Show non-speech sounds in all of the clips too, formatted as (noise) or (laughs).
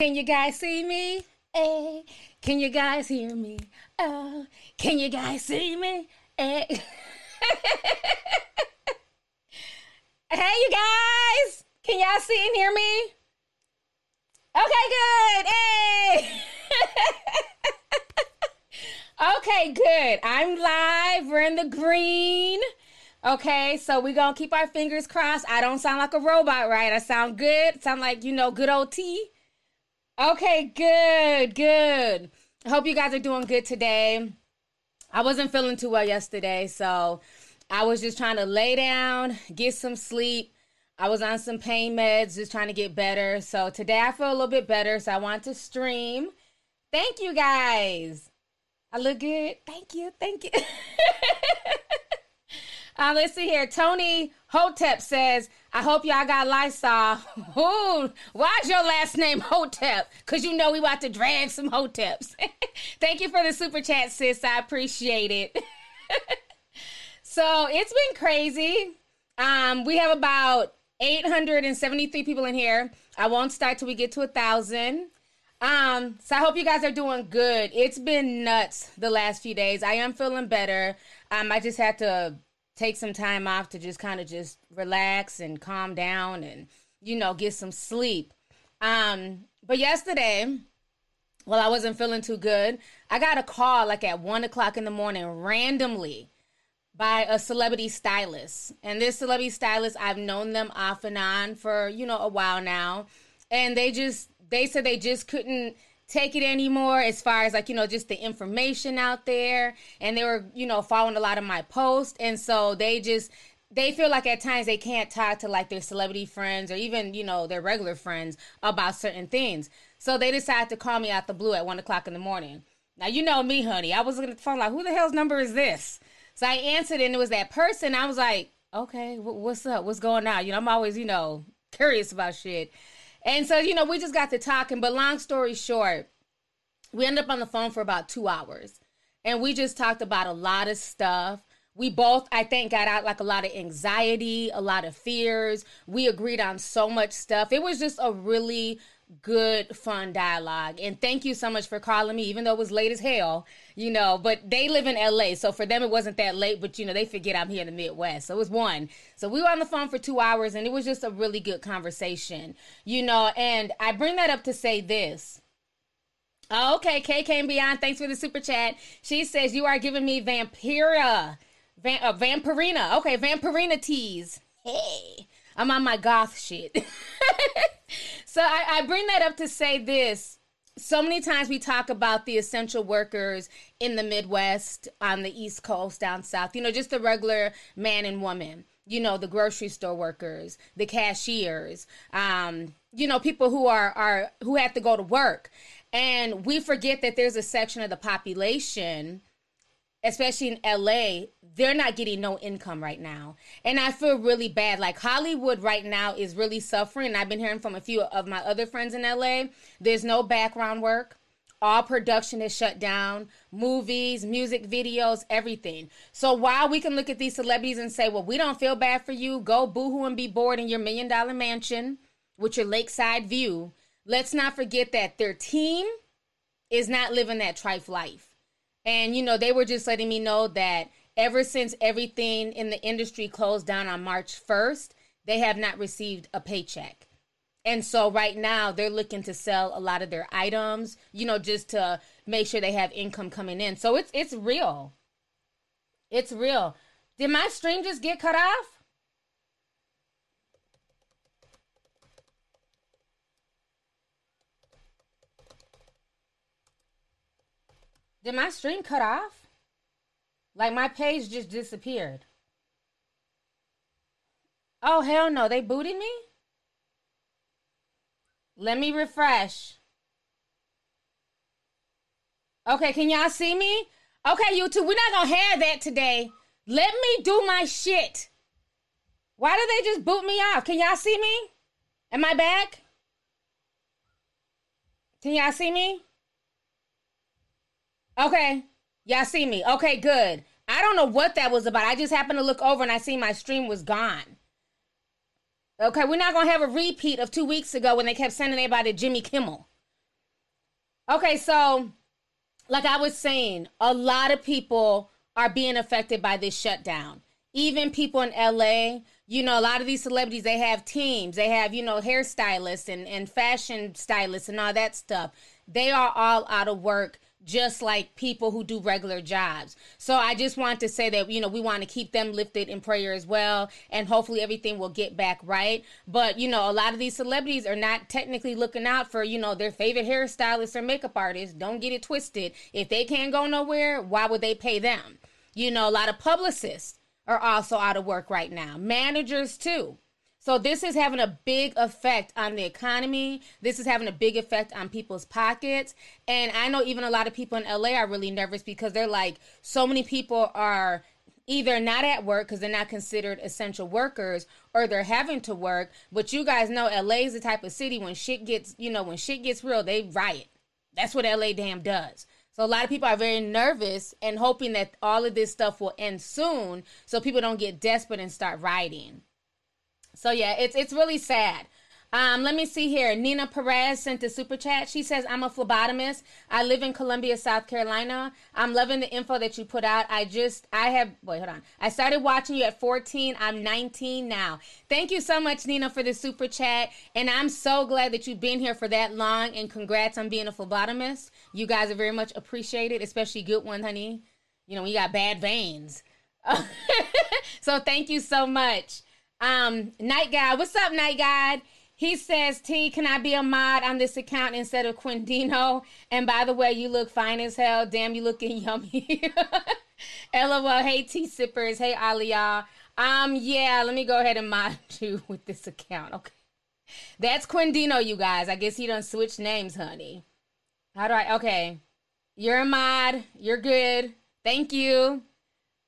Can you guys see me? Hey, can you guys hear me? Oh, can you guys see me? Hey. Eh. (laughs) hey, you guys! Can y'all see and hear me? Okay, good. Hey! (laughs) okay, good. I'm live. We're in the green. Okay, so we're gonna keep our fingers crossed. I don't sound like a robot, right? I sound good. Sound like, you know, good old T. Okay, good, good. I hope you guys are doing good today. I wasn't feeling too well yesterday, so I was just trying to lay down, get some sleep. I was on some pain meds, just trying to get better. So today I feel a little bit better, so I want to stream. Thank you guys. I look good. Thank you. Thank you. (laughs) Uh, let's see here. Tony Hotep says, I hope y'all got Lysol. (laughs) Ooh, why's your last name Hotep? Because you know we about to drag some Hoteps. (laughs) Thank you for the super chat, sis. I appreciate it. (laughs) so it's been crazy. Um, we have about 873 people in here. I won't start till we get to a thousand. Um, so I hope you guys are doing good. It's been nuts the last few days. I am feeling better. Um, I just had to take some time off to just kind of just relax and calm down and you know get some sleep. Um but yesterday well i wasn't feeling too good i got a call like at one o'clock in the morning randomly by a celebrity stylist. And this celebrity stylist i've known them off and on for you know a while now. And they just they said they just couldn't take it anymore as far as like you know just the information out there. And they were you know following a lot of my posts. And so they just they feel like at times they can't talk to like their celebrity friends or even you know their regular friends about certain things. So they decided to call me out the blue at one o'clock in the morning. Now you know me honey. I was looking at the phone like who the hell's number is this? So i answered and it was that person. I was like okay what's up? What's going on? You know i'm always you know curious about shit and so, you know, we just got to talking. But long story short, we ended up on the phone for about two hours. And we just talked about a lot of stuff. We both, I think, got out like a lot of anxiety, a lot of fears. We agreed on so much stuff. It was just a really good, fun dialogue. And thank you so much for calling me, even though it was late as hell, you know. But they live in LA, so for them it wasn't that late, but you know, they forget I'm here in the Midwest. So it was one. So we were on the phone for two hours and it was just a really good conversation, you know. And I bring that up to say this. Okay, KK and Beyond, thanks for the super chat. She says, You are giving me Vampira. Van, uh, Vampirina. Okay, Vampirina tease Hey. I'm on my goth shit. (laughs) so I, I bring that up to say this. So many times we talk about the essential workers in the Midwest, on the East Coast, down south, you know, just the regular man and woman, you know, the grocery store workers, the cashiers, um, you know, people who are, are who have to go to work. And we forget that there's a section of the population especially in LA, they're not getting no income right now. And I feel really bad. Like Hollywood right now is really suffering. I've been hearing from a few of my other friends in LA. There's no background work. All production is shut down. Movies, music videos, everything. So while we can look at these celebrities and say, well, we don't feel bad for you, go boohoo and be bored in your million dollar mansion with your lakeside view, let's not forget that their team is not living that trife life and, you know, they were just letting me know that ever since everything in the industry closed down on March 1st, they have not received a paycheck. And so right now they're looking to sell a lot of their items, you know, just to make sure they have income coming in. So it's it's real. It's real. Did my stream just get cut off? Did my stream cut off? Like my page just disappeared. Oh, hell no. They booted me? Let me refresh. Okay, can y'all see me? Okay, YouTube, we're not gonna have that today. Let me do my shit. Why did they just boot me off? Can y'all see me? Am I back? Can y'all see me? Okay. Y'all see me. Okay, good. I don't know what that was about. I just happened to look over and I see my stream was gone. Okay, we're not gonna have a repeat of two weeks ago when they kept sending everybody to Jimmy Kimmel. Okay, so like I was saying, a lot of people are being affected by this shutdown. Even people in LA, you know, a lot of these celebrities, they have teams. They have, you know, hairstylists and, and fashion stylists and all that stuff. They are all out of work just like people who do regular jobs. So I just want to say that, you know, we want to keep them lifted in prayer as well. And hopefully everything will get back right. But, you know, a lot of these celebrities are not technically looking out for, you know, their favorite hairstylists or makeup artists. Don't get it twisted. If they can't go nowhere, why would they pay them? You know, a lot of publicists are also out of work right now, managers too. So this is having a big effect on the economy. This is having a big effect on people's pockets. And I know even a lot of people in LA are really nervous because they're like, so many people are either not at work because they're not considered essential workers or they're having to work. But you guys know LA is the type of city when shit gets, you know, when shit gets real, they riot. That's what LA damn does. So a lot of people are very nervous and hoping that all of this stuff will end soon so people don't get desperate and start rioting. So yeah, it's it's really sad. Um, let me see here. Nina Perez sent a super chat. She says, I'm a phlebotomist. I live in Columbia, South Carolina. I'm loving the info that you put out. I just, I have, wait, hold on. I started watching you at 14. I'm 19 now. Thank you so much, Nina, for the super chat. And I'm so glad that you've been here for that long. And congrats on being a phlebotomist. You guys are very much appreciated, especially good one, honey. You know, we got bad veins. (laughs) so thank you so much. Um, Night Guy, what's up, Night Guy? He says, T, can I be a mod on this account instead of Quindino? And by the way, you look fine as hell. Damn, you looking (laughs) yummy. LOL. Hey, T Sippers. Hey, Aliyah. Um, yeah, let me go ahead and mod (laughs) you with this account. Okay. That's Quindino, you guys. I guess he done switch names, honey. How do I? Okay. You're a mod. You're good. Thank you.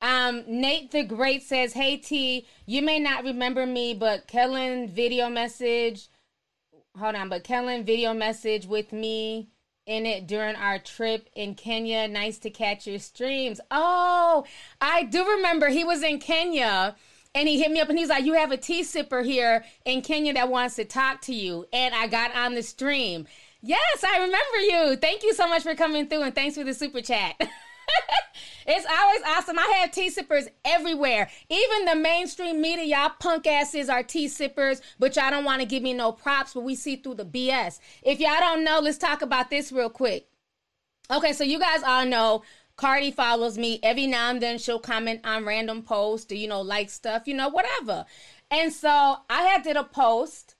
Um, Nate the Great says, Hey T, you may not remember me, but Kellen video message. Hold on, but Kellen video message with me in it during our trip in Kenya. Nice to catch your streams. Oh, I do remember he was in Kenya and he hit me up and he's like, You have a tea sipper here in Kenya that wants to talk to you. And I got on the stream. Yes, I remember you. Thank you so much for coming through and thanks for the super chat. (laughs) (laughs) it's always awesome. I have tea sippers everywhere. Even the mainstream media, y'all punk asses are tea sippers, but y'all don't want to give me no props, but we see through the BS. If y'all don't know, let's talk about this real quick. Okay, so you guys all know Cardi follows me. Every now and then she'll comment on random posts you know, like stuff, you know, whatever. And so I had did a post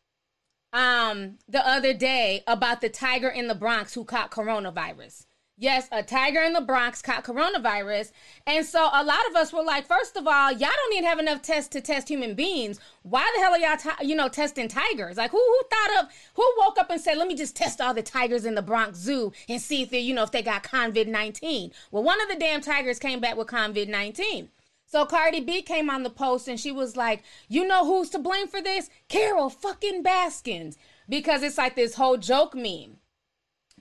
um the other day about the tiger in the Bronx who caught coronavirus. Yes, a tiger in the Bronx caught coronavirus. And so a lot of us were like, first of all, y'all don't even have enough tests to test human beings. Why the hell are y'all, t- you know, testing tigers? Like, who who thought of, who woke up and said, let me just test all the tigers in the Bronx Zoo and see if they, you know, if they got COVID 19? Well, one of the damn tigers came back with COVID 19. So Cardi B came on the post and she was like, you know who's to blame for this? Carol fucking Baskins. Because it's like this whole joke meme.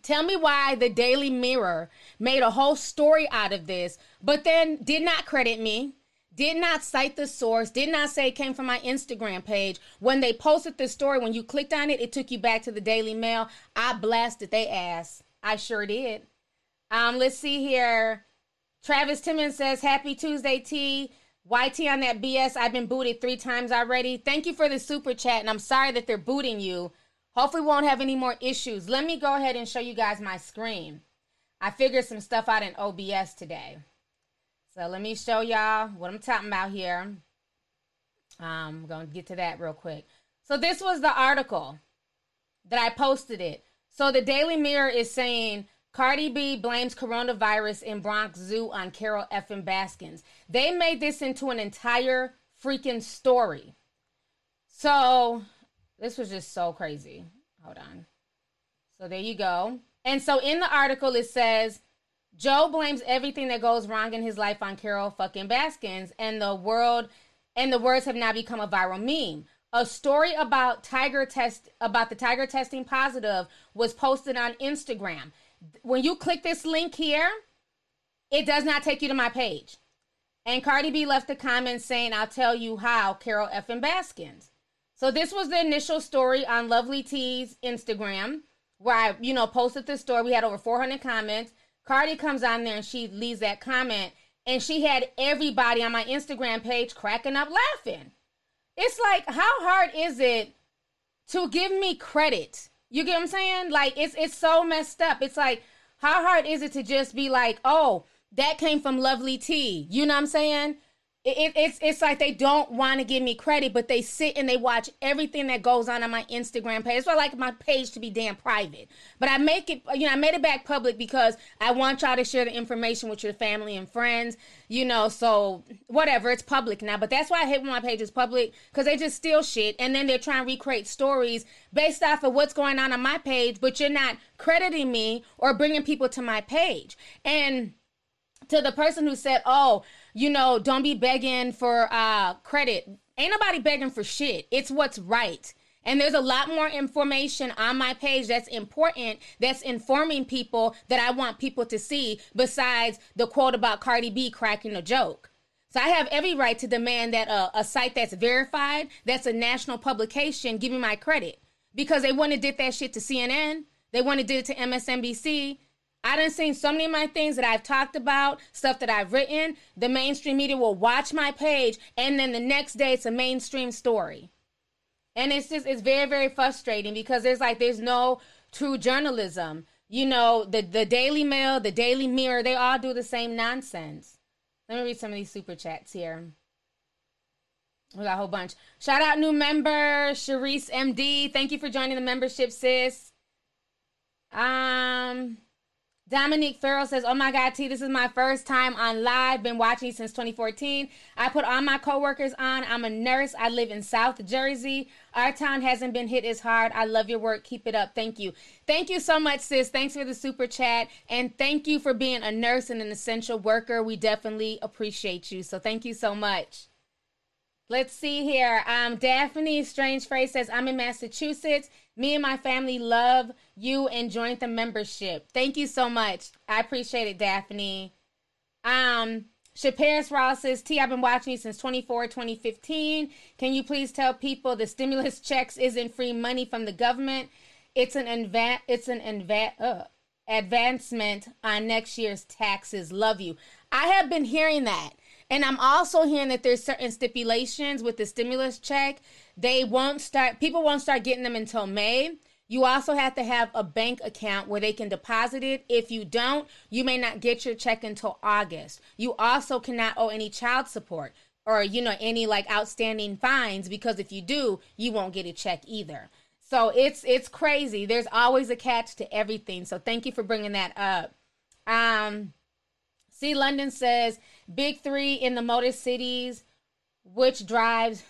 Tell me why the Daily Mirror made a whole story out of this, but then did not credit me, did not cite the source, did not say it came from my Instagram page. When they posted the story, when you clicked on it, it took you back to the Daily Mail. I blasted they ass. I sure did. Um, let's see here. Travis Timmons says, Happy Tuesday, T. YT on that BS. I've been booted three times already. Thank you for the super chat, and I'm sorry that they're booting you. Hopefully won't have any more issues. Let me go ahead and show you guys my screen. I figured some stuff out in OBS today. So let me show y'all what I'm talking about here. I'm um, going to get to that real quick. So this was the article that I posted it. So the Daily Mirror is saying Cardi B blames coronavirus in Bronx Zoo on Carol F. and Baskins. They made this into an entire freaking story. So this was just so crazy. Hold on. So there you go. And so in the article it says Joe blames everything that goes wrong in his life on Carol fucking Baskins, and the world and the words have now become a viral meme. A story about tiger test about the tiger testing positive was posted on Instagram when you click this link here, it does not take you to my page. And Cardi B left a comment saying, I'll tell you how, Carol Effin Baskins. So this was the initial story on Lovely T's Instagram, where I, you know, posted this story. We had over 400 comments. Cardi comes on there and she leaves that comment. And she had everybody on my Instagram page cracking up laughing. It's like, how hard is it to give me credit you get what I'm saying? Like it's it's so messed up. It's like how hard is it to just be like, oh, that came from Lovely T. You know what I'm saying? It, it's it's like they don't want to give me credit, but they sit and they watch everything that goes on on my Instagram page. So I like my page to be damn private, but I make it, you know, I made it back public because I want y'all to share the information with your family and friends, you know. So whatever, it's public now. But that's why I hate when my page is public because they just steal shit and then they're trying to recreate stories based off of what's going on on my page, but you're not crediting me or bringing people to my page and to the person who said, "Oh." You know, don't be begging for uh, credit. Ain't nobody begging for shit. It's what's right. And there's a lot more information on my page that's important, that's informing people that I want people to see, besides the quote about Cardi B cracking a joke. So I have every right to demand that a, a site that's verified, that's a national publication, give me my credit. Because they wouldn't have did that shit to CNN. They wouldn't have did it to MSNBC. I done seen so many of my things that I've talked about, stuff that I've written. The mainstream media will watch my page, and then the next day it's a mainstream story. And it's just it's very very frustrating because there's like there's no true journalism. You know, the the Daily Mail, the Daily Mirror, they all do the same nonsense. Let me read some of these super chats here. We got a whole bunch. Shout out new member, Sharice MD. Thank you for joining the membership, sis. Um, Dominique Farrell says, Oh my God, T, this is my first time on live. Been watching since 2014. I put all my coworkers on. I'm a nurse. I live in South Jersey. Our town hasn't been hit as hard. I love your work. Keep it up. Thank you. Thank you so much, sis. Thanks for the super chat. And thank you for being a nurse and an essential worker. We definitely appreciate you. So thank you so much. Let's see here. Um, Daphne Strange Phrase says, I'm in Massachusetts. Me and my family love you and joined the membership. Thank you so much. I appreciate it, Daphne. Um, Shaparis Ross says, T, I've been watching you since 24, 2015. Can you please tell people the stimulus checks isn't free money from the government? It's an adva- it's an adva- uh, advancement on next year's taxes. Love you. I have been hearing that. And I'm also hearing that there's certain stipulations with the stimulus check. They won't start, people won't start getting them until May. You also have to have a bank account where they can deposit it. If you don't, you may not get your check until August. You also cannot owe any child support or, you know, any like outstanding fines because if you do, you won't get a check either. So it's it's crazy. There's always a catch to everything. So thank you for bringing that up. Um See London says Big three in the motor cities, which drives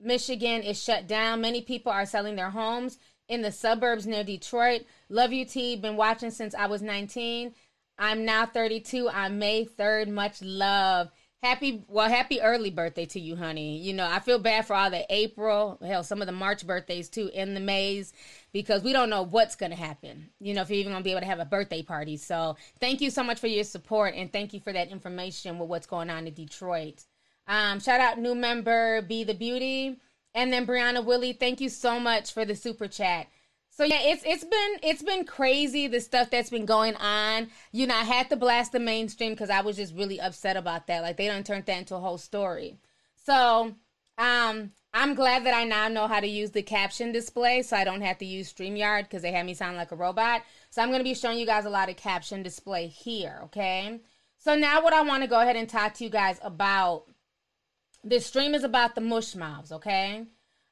Michigan, is shut down. Many people are selling their homes in the suburbs near Detroit. Love you, T. Been watching since I was 19. I'm now 32 on May 3rd. Much love. Happy, well, happy early birthday to you, honey. You know, I feel bad for all the April, hell, some of the March birthdays too, in the Mays, because we don't know what's to happen. You know, if you're even to be able to have a birthday party. So thank you so much for your support and thank you for that information with what's going on in Detroit. Um, shout out new member Be the Beauty. And then Brianna Willie, thank you so much for the super chat. So yeah, it's it's been it's been crazy the stuff that's been going on. You know, I had to blast the mainstream because I was just really upset about that. Like they don't turn that into a whole story. So um I'm glad that I now know how to use the caption display so I don't have to use StreamYard because they had me sound like a robot. So I'm to be showing you guys a lot of caption display here, okay? So now what I want to go ahead and talk to you guys about this stream is about the mush mouths, okay?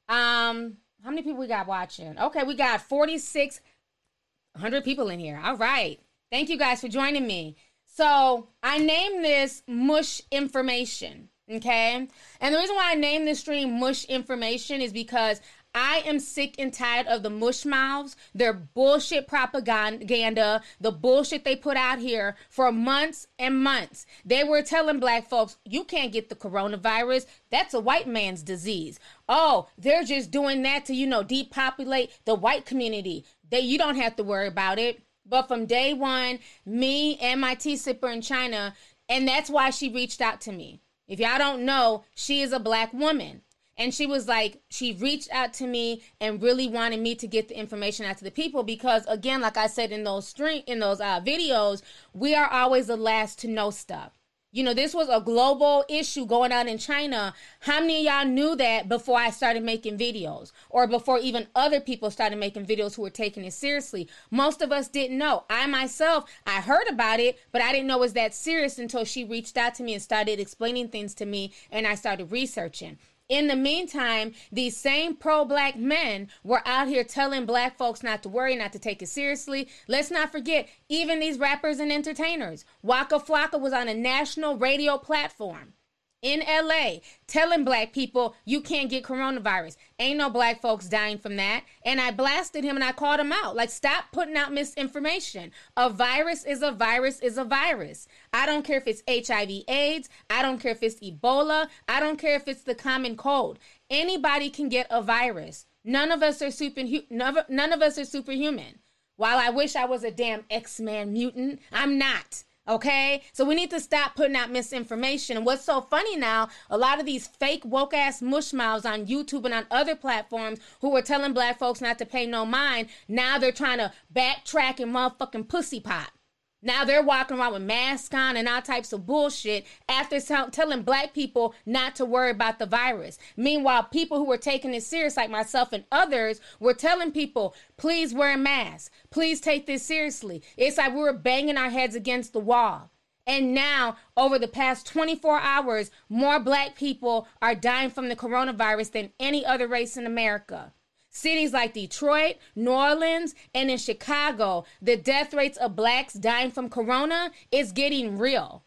Um how many people we got watching? Okay, we got 4,600 people in here. All right. Thank you guys for joining me. So I named this Mush Information. Okay. And the reason why I named this stream Mush Information is because I am sick and tired of the mush mouths, their bullshit propaganda, the bullshit they put out here for months and months. They were telling black folks, you can't get the coronavirus. That's a white man's disease. Oh, they're just doing that to, you know, depopulate the white community. They you don't have to worry about it. But from day one, me and my tea sipper in China, and that's why she reached out to me. If y'all don't know, she is a black woman and she was like she reached out to me and really wanted me to get the information out to the people because again like i said in those stream in those uh, videos we are always the last to know stuff. You know this was a global issue going on in china. How many of y'all knew that before i started making videos or before even other people started making videos who were taking it seriously? Most of us didn't know. I myself i heard about it but i didn't know it was that serious until she reached out to me and started explaining things to me and i started researching in the meantime, these same pro black men were out here telling black folks not to worry, not to take it seriously. Let's not forget, even these rappers and entertainers. Waka Flocka was on a national radio platform in LA telling black people you can't get coronavirus. Ain't no black folks dying from that. And I blasted him and I called him out. Like, stop putting out misinformation. A virus is a virus is a virus. I don't care if it's HIV AIDS. I don't care if it's Ebola. I don't care if it's the common cold. Anybody can get a virus. None of us are super none of us are superhuman. While I wish I was a damn X-Man mutant, I'm not. Okay, so we need to stop putting out misinformation. And what's so funny now, a lot of these fake woke ass mush mouths on YouTube and on other platforms who were telling black folks not to pay no mind, now they're trying to backtrack and motherfucking pussy pot. Now they're walking around with masks on and all types of bullshit after t- telling black people not to worry about the virus. Meanwhile, people who were taking it serious, like myself and others, were telling people, please wear a mask. Please take this seriously. It's like we were banging our heads against the wall. And now, over the past 24 hours, more black people are dying from the coronavirus than any other race in America. Cities like Detroit, New Orleans, and in Chicago, the death rates of blacks dying from corona is getting real.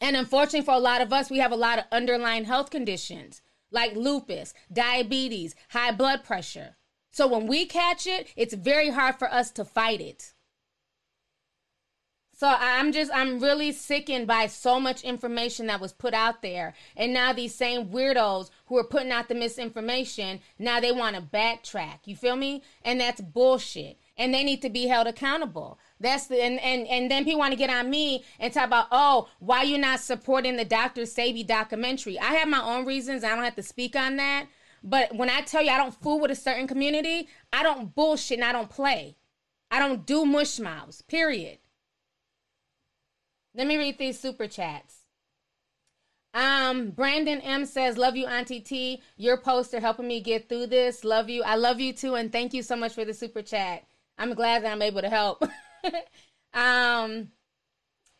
And unfortunately for a lot of us, we have a lot of underlying health conditions like lupus, diabetes, high blood pressure. So when we catch it, it's very hard for us to fight it. So I'm just I'm really sickened by so much information that was put out there. And now these same weirdos who are putting out the misinformation, now they want to backtrack. You feel me? And that's bullshit. And they need to be held accountable. That's the and and, and then people want to get on me and talk about, oh, why you not supporting the Dr. Sebi documentary? I have my own reasons. I don't have to speak on that. But when I tell you I don't fool with a certain community, I don't bullshit and I don't play. I don't do mush mouths. Period. Let me read these super chats. Um, Brandon M says, Love you, Auntie T. Your poster helping me get through this. Love you. I love you too, and thank you so much for the super chat. I'm glad that I'm able to help. (laughs) um,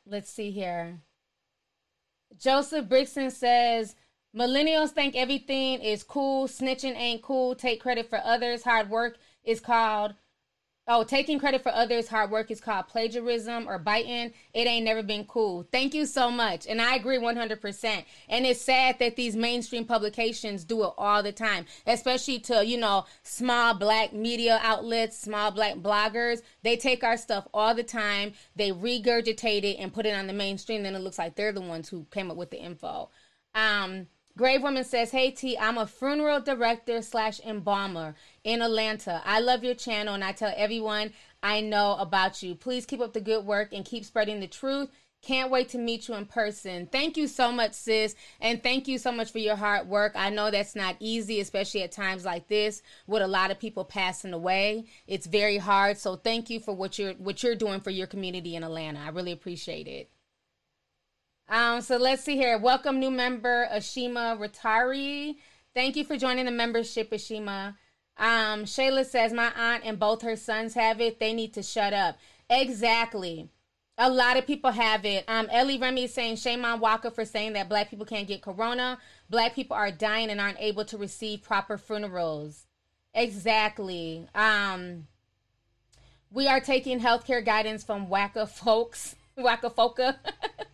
let's see here. Joseph Brixton says, Millennials think everything is cool. Snitching ain't cool. Take credit for others. Hard work is called Oh, taking credit for others' hard work is called plagiarism or biting. It ain't never been cool. Thank you so much. And I agree 100%. And it's sad that these mainstream publications do it all the time, especially to, you know, small black media outlets, small black bloggers. They take our stuff all the time, they regurgitate it and put it on the mainstream. Then it looks like they're the ones who came up with the info. Um, Grave Woman says, Hey T, I'm a funeral director slash embalmer in Atlanta. I love your channel and I tell everyone I know about you. Please keep up the good work and keep spreading the truth. Can't wait to meet you in person. Thank you so much, sis. And thank you so much for your hard work. I know that's not easy, especially at times like this with a lot of people passing away. It's very hard. So thank you for what you're what you're doing for your community in Atlanta. I really appreciate it. Um, so let's see here. Welcome new member Ashima Ratari. Thank you for joining the membership, Ashima. Um, Shayla says my aunt and both her sons have it. They need to shut up. Exactly. A lot of people have it. Um, Ellie Remy is saying shame on Walker for saying that black people can't get corona. Black people are dying and aren't able to receive proper funerals. Exactly. Um, We are taking healthcare guidance from Wacka folks, (laughs) Wacka Foca. (laughs)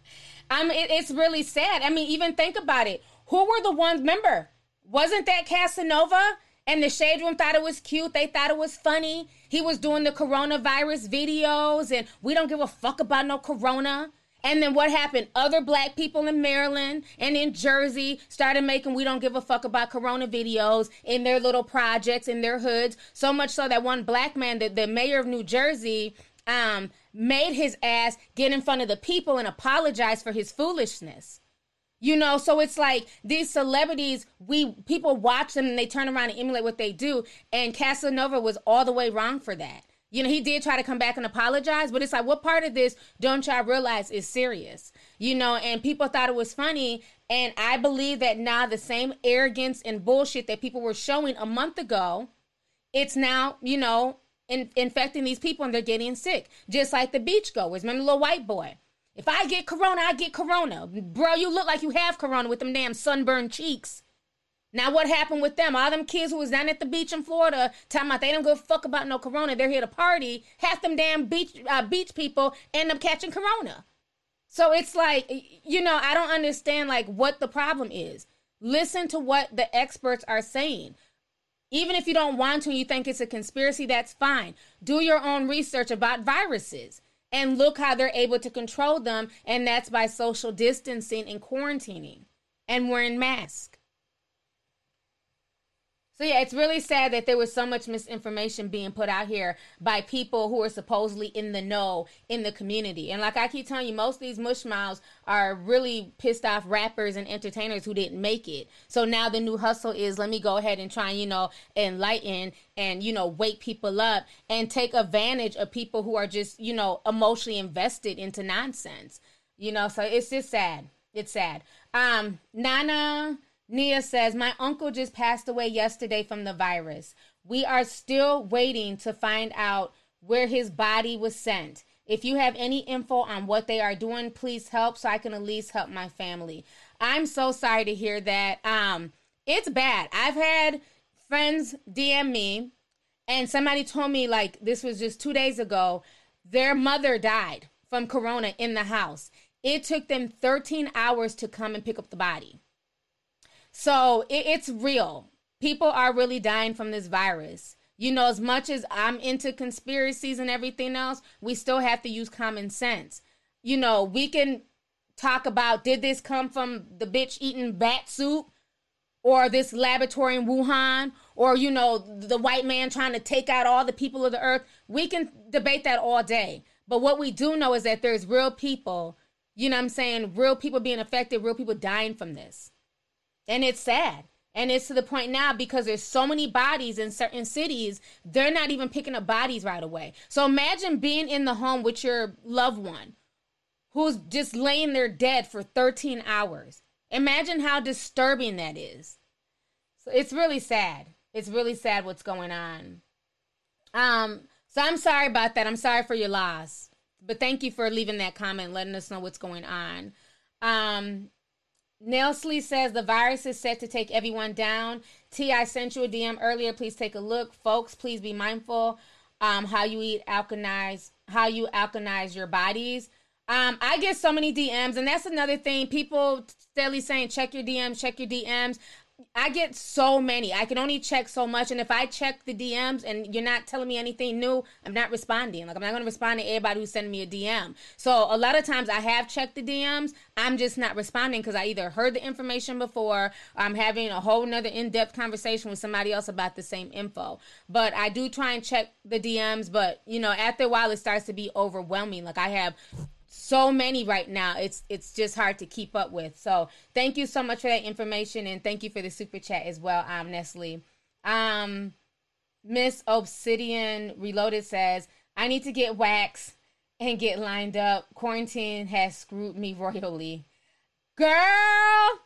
I mean, it, it's really sad. I mean, even think about it. Who were the ones? Remember, wasn't that Casanova? And the Shade Room thought it was cute. They thought it was funny. He was doing the coronavirus videos, and we don't give a fuck about no corona. And then what happened? Other black people in Maryland and in Jersey started making we don't give a fuck about corona videos in their little projects in their hoods. So much so that one black man, the, the mayor of New Jersey, um, made his ass get in front of the people and apologize for his foolishness. You know, so it's like these celebrities, we people watch them and they turn around and emulate what they do. And Casanova was all the way wrong for that. You know, he did try to come back and apologize, but it's like, what part of this don't y'all realize is serious? You know, and people thought it was funny. And I believe that now the same arrogance and bullshit that people were showing a month ago, it's now, you know, in, infecting these people and they're getting sick. Just like the beachgoers. Remember the little white boy? If I get corona, I get corona. Bro, you look like you have corona with them damn sunburned cheeks. Now, what happened with them? All them kids who was down at the beach in Florida talking about they don't give a fuck about no corona. They're here to party. Half them damn beach uh, beach people end up catching corona. So it's like, you know, I don't understand like what the problem is. Listen to what the experts are saying. Even if you don't want to and you think it's a conspiracy, that's fine. Do your own research about viruses and look how they're able to control them. And that's by social distancing and quarantining and wearing masks. So yeah, it's really sad that there was so much misinformation being put out here by people who are supposedly in the know in the community. And like I keep telling you, most of these mush mouths are really pissed off rappers and entertainers who didn't make it. So now the new hustle is let me go ahead and try, and, you know, enlighten and you know wake people up and take advantage of people who are just you know emotionally invested into nonsense. You know, so it's just sad. It's sad. Um, Nana Nia says, My uncle just passed away yesterday from the virus. We are still waiting to find out where his body was sent. If you have any info on what they are doing, please help so I can at least help my family. I'm so sorry to hear that. Um, it's bad. I've had friends DM me, and somebody told me, like, this was just two days ago, their mother died from corona in the house. It took them 13 hours to come and pick up the body. So it, it's real. People are really dying from this virus. You know, as much as I'm into conspiracies and everything else, we still have to use common sense. You know, we can talk about did this come from the bitch eating bat soup or this laboratory in Wuhan or, you know, the white man trying to take out all the people of the earth. We can debate that all day. But what we do know is that there's real people, you know I'm saying, real people being affected, real people dying from this. And it's sad. And it's to the point now because there's so many bodies in certain cities, they're not even picking up bodies right away. So imagine being in the home with your loved one who's just laying there dead for 13 hours. Imagine how disturbing that is. So it's really sad. It's really sad what's going on. Um, so I'm sorry about that. I'm sorry for your loss. But thank you for leaving that comment, letting us know what's going on. Um, Nelsley says the virus is set to take everyone down. T, I sent you a DM earlier. Please take a look, folks. Please be mindful um, how you eat alkalize, how you alkalize your bodies. Um, I get so many DMs, and that's another thing. People steadily saying, check your DMs, check your DMs. I get so many. I can only check so much. And if I check the DMs and you're not telling me anything new, I'm not responding. Like, I'm not going to respond to everybody who's sending me a DM. So, a lot of times I have checked the DMs. I'm just not responding because I either heard the information before or I'm having a whole nother in depth conversation with somebody else about the same info. But I do try and check the DMs. But, you know, after a while, it starts to be overwhelming. Like, I have so many right now. It's it's just hard to keep up with. So thank you so much for that information and thank you for the super chat as well, um, Nestle. Um, Miss Obsidian Reloaded says, I need to get wax and get lined up. Quarantine has screwed me royally. Girl,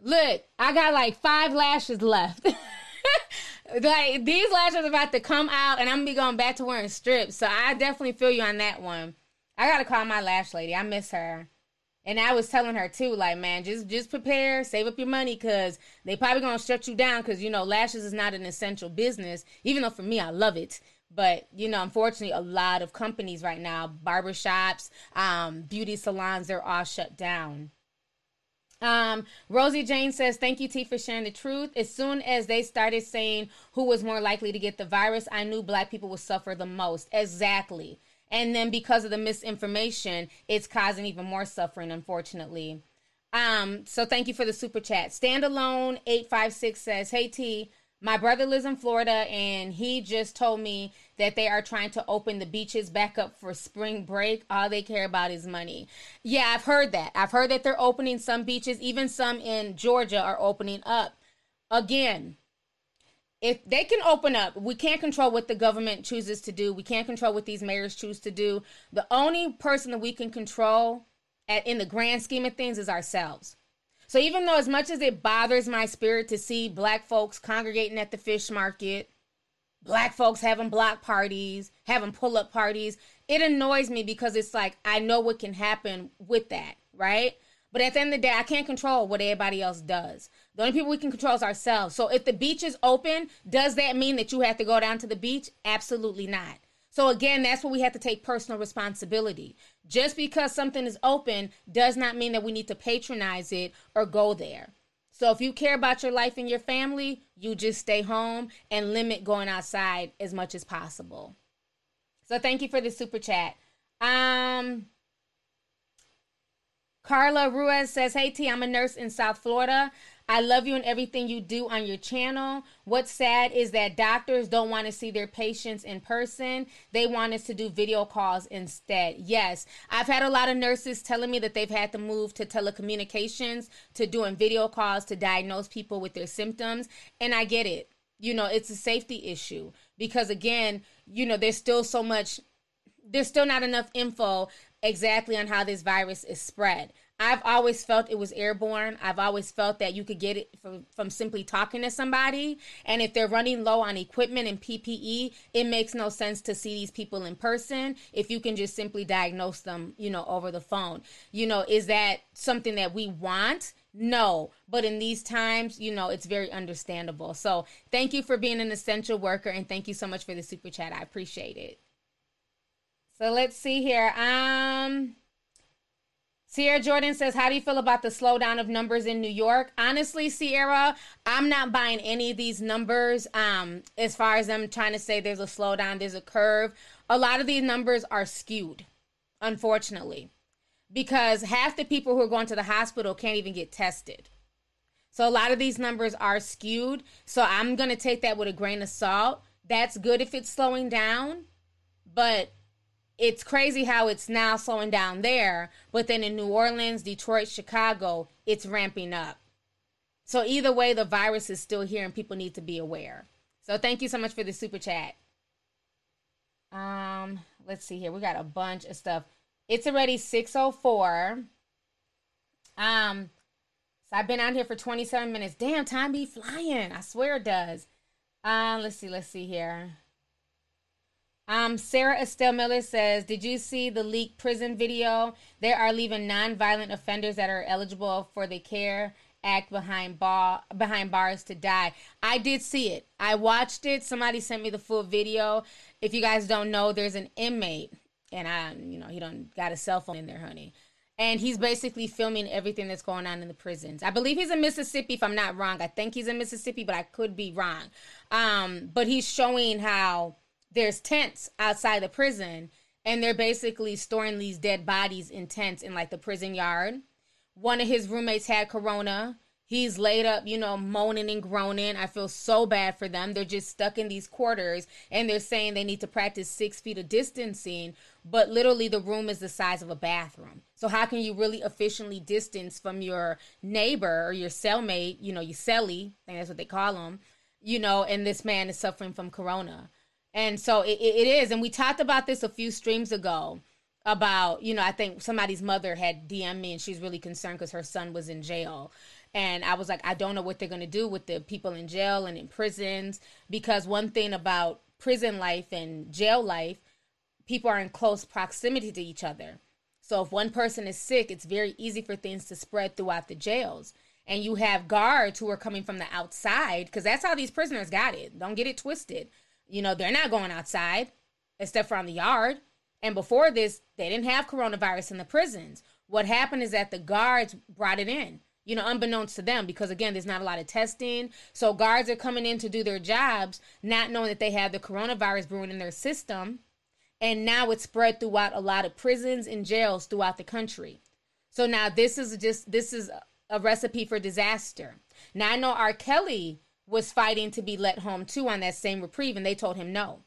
look, I got like five lashes left. (laughs) like these lashes are about to come out and I'm gonna be going back to wearing strips. So I definitely feel you on that one. I gotta call my lash lady. I miss her. And I was telling her too, like, man, just just prepare, save up your money, cause they probably gonna shut you down, cause you know lashes is not an essential business. Even though for me, I love it, But you know, unfortunately, a lot of companies right now, barbershops, um, beauty salons, they're all shut down. Um, Rosie Jane says, Thank you, T, for sharing the truth. As soon as they started saying who was more likely to get the virus, I knew black people would suffer the most. Exactly. And then because of the misinformation, it's causing even more suffering, unfortunately. Um, so thank you for the super chat. Standalone 856 says, Hey T, my brother lives in Florida and he just told me that they are trying to open the beaches back up for spring break. All they care about is money. Yeah, I've heard that. I've heard that they're opening some beaches, even some in Georgia are opening up. Again, if they can open up, we can't control what the government chooses to do. We can't control what these mayors choose to do. The only person that we can control at, in the grand scheme of things is ourselves. So even though as much as it bothers my spirit to see black folks congregating at the fish market, black folks having block parties, having pull-up parties, it annoys me because it's like I know what can happen with that, right? But at the end of the day, I can't control what everybody else does. The only people we can control is ourselves. So if the beach is open, does that mean that you have to go down to the beach? Absolutely not. So again, that's where we have to take personal responsibility. Just because something is open does not mean that we need to patronize it or go there. So if you care about your life and your family, you just stay home and limit going outside as much as possible. So thank you for the super chat. Um Carla Ruiz says, Hey T, I'm a nurse in South Florida. I love you and everything you do on your channel. What's sad is that doctors don't want to see their patients in person. They want us to do video calls instead. Yes, I've had a lot of nurses telling me that they've had to move to telecommunications, to doing video calls to diagnose people with their symptoms. And I get it. You know, it's a safety issue because, again, you know, there's still so much, there's still not enough info exactly on how this virus is spread. I've always felt it was airborne. I've always felt that you could get it from, from simply talking to somebody. And if they're running low on equipment and PPE, it makes no sense to see these people in person if you can just simply diagnose them, you know, over the phone. You know, is that something that we want? No, but in these times, you know, it's very understandable. So thank you for being an essential worker and thank you so much for the super chat. I appreciate it. So let's see here. Um, Sierra Jordan says, How do you feel about the slowdown of numbers in New York? Honestly, Sierra, I'm not buying any of these numbers um, as far as them trying to say there's a slowdown, there's a curve. A lot of these numbers are skewed, unfortunately, because half the people who are going to the hospital can't even get tested. So a lot of these numbers are skewed. So I'm going to take that with a grain of salt. That's good if it's slowing down, but it's crazy how it's now slowing down there, but then in New Orleans, Detroit, Chicago, it's ramping up. So either way, the virus is still here and people need to be aware. So thank you so much for the super chat. Um, let's see here. We got a bunch of stuff. It's already 604. Um, so I've been out here for 27 minutes. Damn, time be flying. I swear it does. Um, let's see, let's see here. Um, Sarah Estelle Miller says, Did you see the leaked prison video? They are leaving non-violent offenders that are eligible for the CARE Act behind behind bars to die. I did see it. I watched it. Somebody sent me the full video. If you guys don't know, there's an inmate, and I, you know, he don't got a cell phone in there, honey. And he's basically filming everything that's going on in the prisons. I believe he's in Mississippi, if I'm not wrong. I think he's in Mississippi, but I could be wrong. Um, but he's showing how there's tents outside the prison and they're basically storing these dead bodies in tents in like the prison yard. One of his roommates had corona. He's laid up, you know, moaning and groaning. I feel so bad for them. They're just stuck in these quarters and they're saying they need to practice six feet of distancing, but literally the room is the size of a bathroom. So, how can you really efficiently distance from your neighbor or your cellmate, you know, your cellie, I think that's what they call them, you know, and this man is suffering from corona. And so it, it is. And we talked about this a few streams ago about, you know, I think somebody's mother had DM me and she's really concerned because her son was in jail. And I was like, I don't know what they're going to do with the people in jail and in prisons. Because one thing about prison life and jail life, people are in close proximity to each other. So if one person is sick, it's very easy for things to spread throughout the jails. And you have guards who are coming from the outside because that's how these prisoners got it. Don't get it twisted you know, they're not going outside except for on the yard. And before this, they didn't have coronavirus in the prisons. What happened is that the guards brought it in, you know, unbeknownst to them, because again, there's not a lot of testing. So guards are coming in to do their jobs, not knowing that they have the coronavirus brewing in their system. And now it's spread throughout a lot of prisons and jails throughout the country. So now this is just this is a recipe for disaster. Now I know R. Kelly was fighting to be let home too on that same reprieve, and they told him no.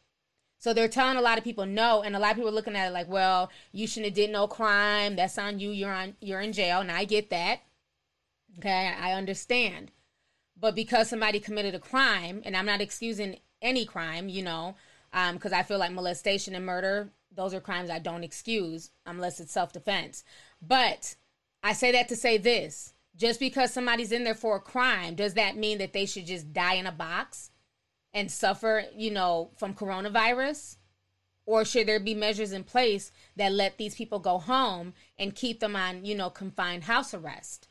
So they're telling a lot of people no, and a lot of people are looking at it like, well, you shouldn't have did no crime. That's on you. You're on. You're in jail, and I get that. Okay, I understand. But because somebody committed a crime, and I'm not excusing any crime, you know, because um, I feel like molestation and murder, those are crimes I don't excuse unless it's self defense. But I say that to say this just because somebody's in there for a crime, does that mean that they should just die in a box and suffer, you know, from coronavirus? Or should there be measures in place that let these people go home and keep them on, you know, confined house arrest?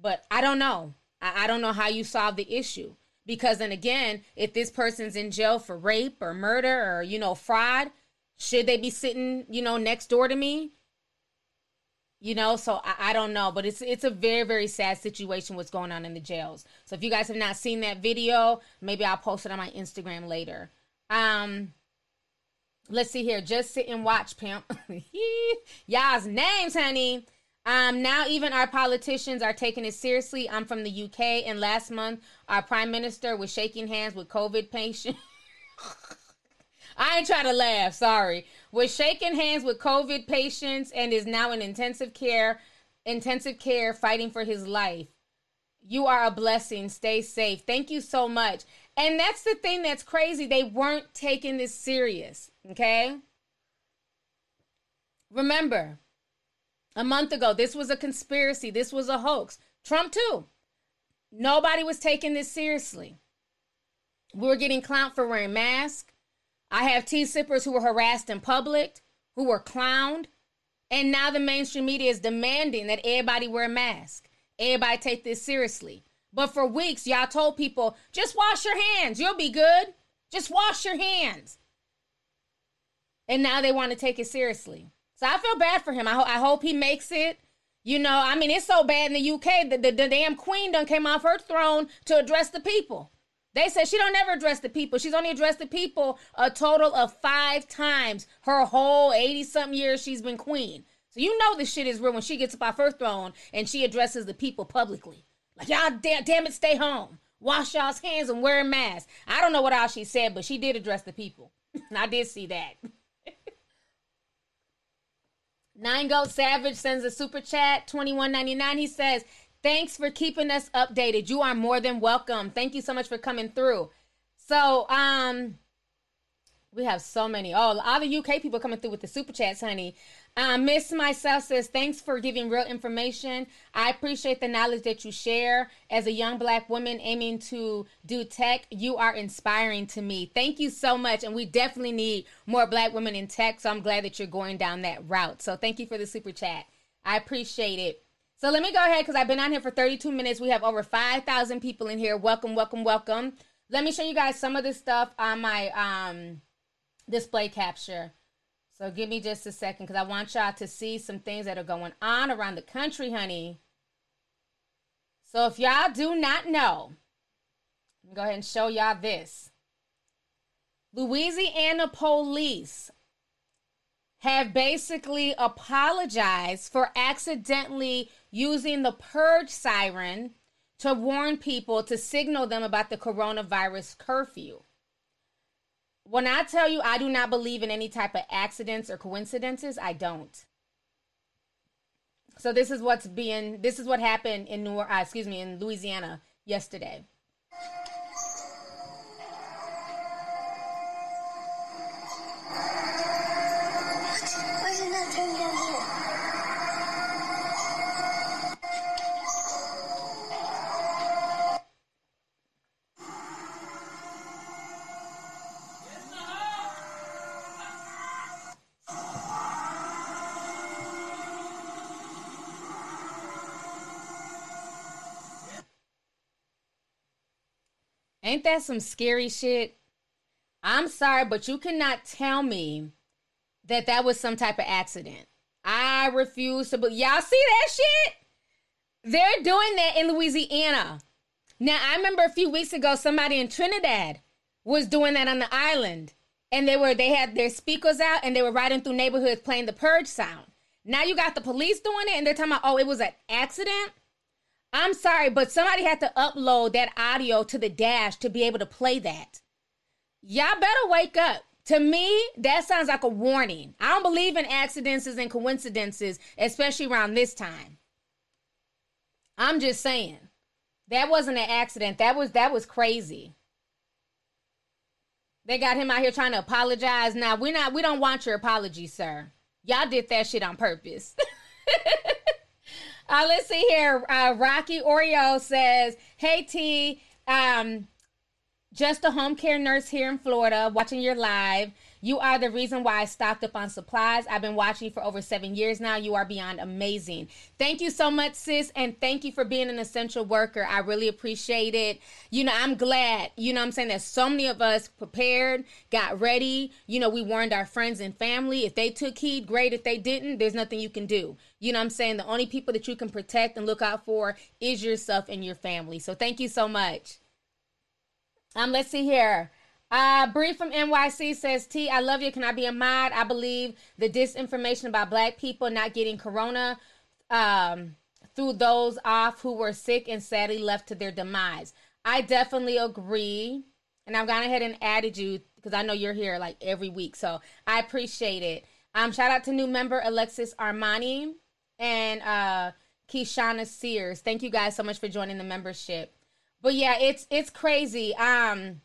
But I don't know. I, I don't know how you solve the issue. Because then again, if this person's in jail for rape or murder or, you know, fraud, should they be sitting, you know, next door to me? You know so I, I, don't know but it's it's a very very sad situation what's going on in the jails. So if you guys have not seen that video maybe i'll post it on my instagram later. Um let's see here. Just sit and watch pimp. (laughs) Y'all's names honey. Um now even our politicians are taking it seriously. I'm from the uk and last month our prime minister was shaking hands with covid patients. (laughs) I ain't trying to laugh, sorry. Was shaking hands with COVID patients and is now in intensive care, intensive care fighting for his life. You are a blessing. Stay safe. Thank you so much. And that's the thing that's crazy. They weren't taking this serious, okay? Remember, a month ago, this was a conspiracy. This was a hoax. Trump, too. Nobody was taking this seriously. We were getting clowned for wearing masks. I have tea sippers who were harassed in public, who were clowned. And now the mainstream media is demanding that everybody wear a mask. Everybody take this seriously. But for weeks, y'all told people, just wash your hands. You'll be good. Just wash your hands. And now they want to take it seriously. So I feel bad for him. I, ho- I hope he makes it. You know, I mean, it's so bad in the UK that the, the damn queen done came off her throne to address the people. They said she don't ever address the people. She's only addressed the people a total of five times her whole 80 something years she's been queen. So you know this shit is real when she gets up off her throne and she addresses the people publicly. Like, y'all, damn, damn it, stay home. Wash y'all's hands and wear a mask. I don't know what all she said, but she did address the people. (laughs) and I did see that. (laughs) Nine Goat Savage sends a super chat, twenty one ninety nine. He says, Thanks for keeping us updated. You are more than welcome. Thank you so much for coming through. So, um, we have so many. Oh, all the UK people coming through with the super chats, honey. Uh, Miss Myself says, thanks for giving real information. I appreciate the knowledge that you share. As a young black woman aiming to do tech, you are inspiring to me. Thank you so much. And we definitely need more black women in tech. So I'm glad that you're going down that route. So thank you for the super chat. I appreciate it. So let me go ahead because I've been on here for 32 minutes. We have over 5,000 people in here. Welcome, welcome, welcome. Let me show you guys some of this stuff on my um, display capture. So give me just a second because I want y'all to see some things that are going on around the country, honey. So if y'all do not know, let me go ahead and show y'all this. Louisiana police have basically apologized for accidentally using the purge siren to warn people to signal them about the coronavirus curfew. When I tell you I do not believe in any type of accidents or coincidences, I don't. So this is what's being this is what happened in New uh, excuse me in Louisiana yesterday. Ain't that some scary shit? I'm sorry, but you cannot tell me that that was some type of accident. I refuse to. But y'all see that shit? They're doing that in Louisiana. Now, I remember a few weeks ago, somebody in Trinidad was doing that on the island, and they were they had their speakers out and they were riding through neighborhoods playing the purge sound. Now you got the police doing it, and they're talking about, oh, it was an accident. I'm sorry, but somebody had to upload that audio to the dash to be able to play that. Y'all better wake up. To me, that sounds like a warning. I don't believe in accidents and coincidences, especially around this time. I'm just saying. That wasn't an accident. That was that was crazy. They got him out here trying to apologize. Now, we're not we don't want your apology, sir. Y'all did that shit on purpose. (laughs) uh, let's see here. Uh, Rocky Oreo says, "Hey T, um, just a home care nurse here in Florida, watching your live. You are the reason why I stocked up on supplies. I've been watching you for over seven years now. You are beyond amazing. Thank you so much, sis, and thank you for being an essential worker. I really appreciate it. You know, I'm glad, you know I'm saying, that so many of us prepared, got ready. You know, we warned our friends and family. If they took heed, great. If they didn't, there's nothing you can do. You know I'm saying? The only people that you can protect and look out for is yourself and your family. So thank you so much. Um, let's see here. Uh, Bree from NYC says, T, I love you. Can I be a mod? I believe the disinformation about black people not getting corona um, threw those off who were sick and sadly left to their demise. I definitely agree. And I've gone ahead and added you because I know you're here like every week. So I appreciate it. Um, shout out to new member Alexis Armani and uh Kishana Sears. Thank you guys so much for joining the membership. But yeah, it's it's crazy. Um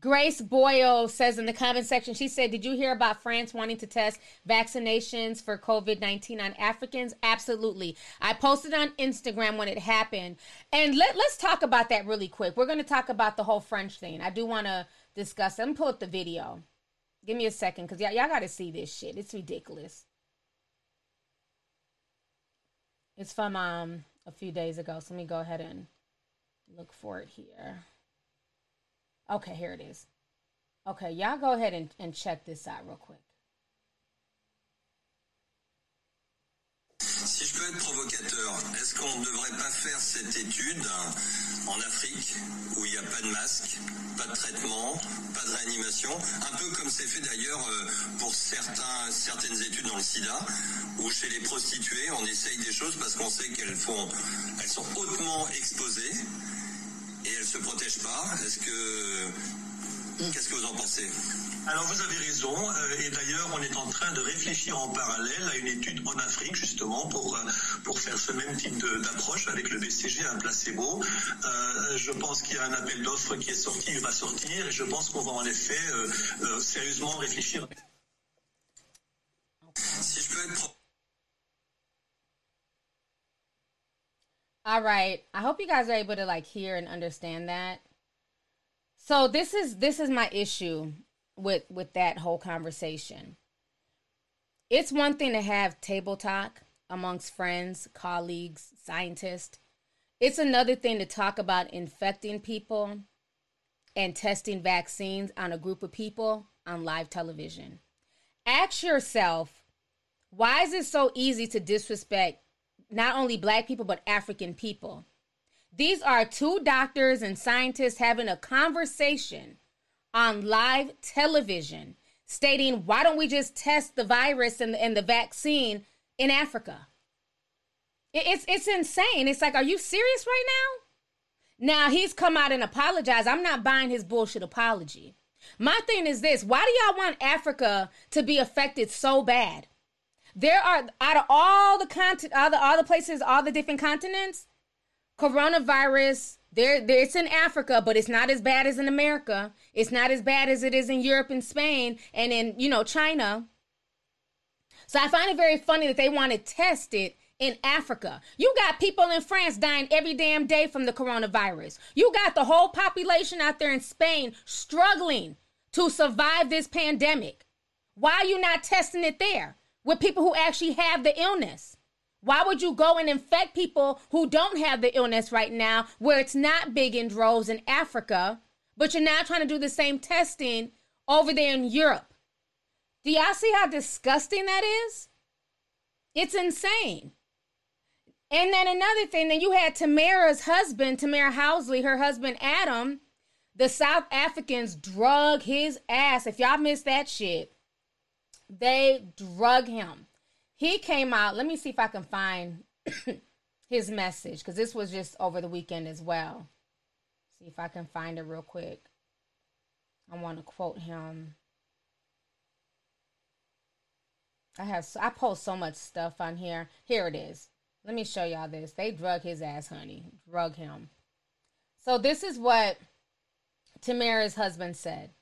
Grace Boyle says in the comment section, she said, Did you hear about France wanting to test vaccinations for COVID 19 on Africans? Absolutely. I posted on Instagram when it happened. And let, let's talk about that really quick. We're going to talk about the whole French thing. I do want to discuss. Let me pull up the video. Give me a second because y'all, y'all got to see this shit. It's ridiculous. It's from um a few days ago. So let me go ahead and look for it here. Okay, here it is. Okay, y'all go ahead and, and check this out real quick. Si je peux être provocateur, est-ce qu'on ne devrait pas faire cette étude en Afrique où il n'y a pas de masque, pas de traitement, pas de réanimation, un peu comme c'est fait d'ailleurs euh, pour certains, certaines études dans le sida, où chez les prostituées on essaye des choses parce qu'on sait qu'elles sont hautement exposées et elles se protègent pas. Est-ce que Qu'est-ce que vous en pensez Alors vous avez raison, euh, et d'ailleurs on est en train de réfléchir en parallèle à une étude en Afrique justement pour, euh, pour faire ce même type d'approche avec le BCG, un placebo. Euh, je pense qu'il y a un appel d'offres qui est sorti, il va sortir, et je pense qu'on va en effet euh, euh, sérieusement réfléchir. Si je peux être All right. I hope you guys are able to like hear and understand that. So this is this is my issue with with that whole conversation. It's one thing to have table talk amongst friends, colleagues, scientists. It's another thing to talk about infecting people and testing vaccines on a group of people on live television. Ask yourself, why is it so easy to disrespect not only black people, but African people. These are two doctors and scientists having a conversation on live television stating, why don't we just test the virus and the, and the vaccine in Africa? It's, it's insane. It's like, are you serious right now? Now he's come out and apologized. I'm not buying his bullshit apology. My thing is this why do y'all want Africa to be affected so bad? There are out of all the content, all the all the places, all the different continents, coronavirus. There, there, it's in Africa, but it's not as bad as in America. It's not as bad as it is in Europe and Spain and in you know China. So I find it very funny that they want to test it in Africa. You got people in France dying every damn day from the coronavirus. You got the whole population out there in Spain struggling to survive this pandemic. Why are you not testing it there? with people who actually have the illness. Why would you go and infect people who don't have the illness right now, where it's not big in droves in Africa, but you're now trying to do the same testing over there in Europe. Do y'all see how disgusting that is? It's insane. And then another thing, then you had Tamera's husband, Tamera Housley, her husband Adam. The South Africans drug his ass. If y'all missed that shit, they drug him. He came out. Let me see if I can find (coughs) his message because this was just over the weekend as well. See if I can find it real quick. I want to quote him. I have I post so much stuff on here. Here it is. Let me show y'all this. They drug his ass, honey. Drug him. So this is what Tamera's husband said.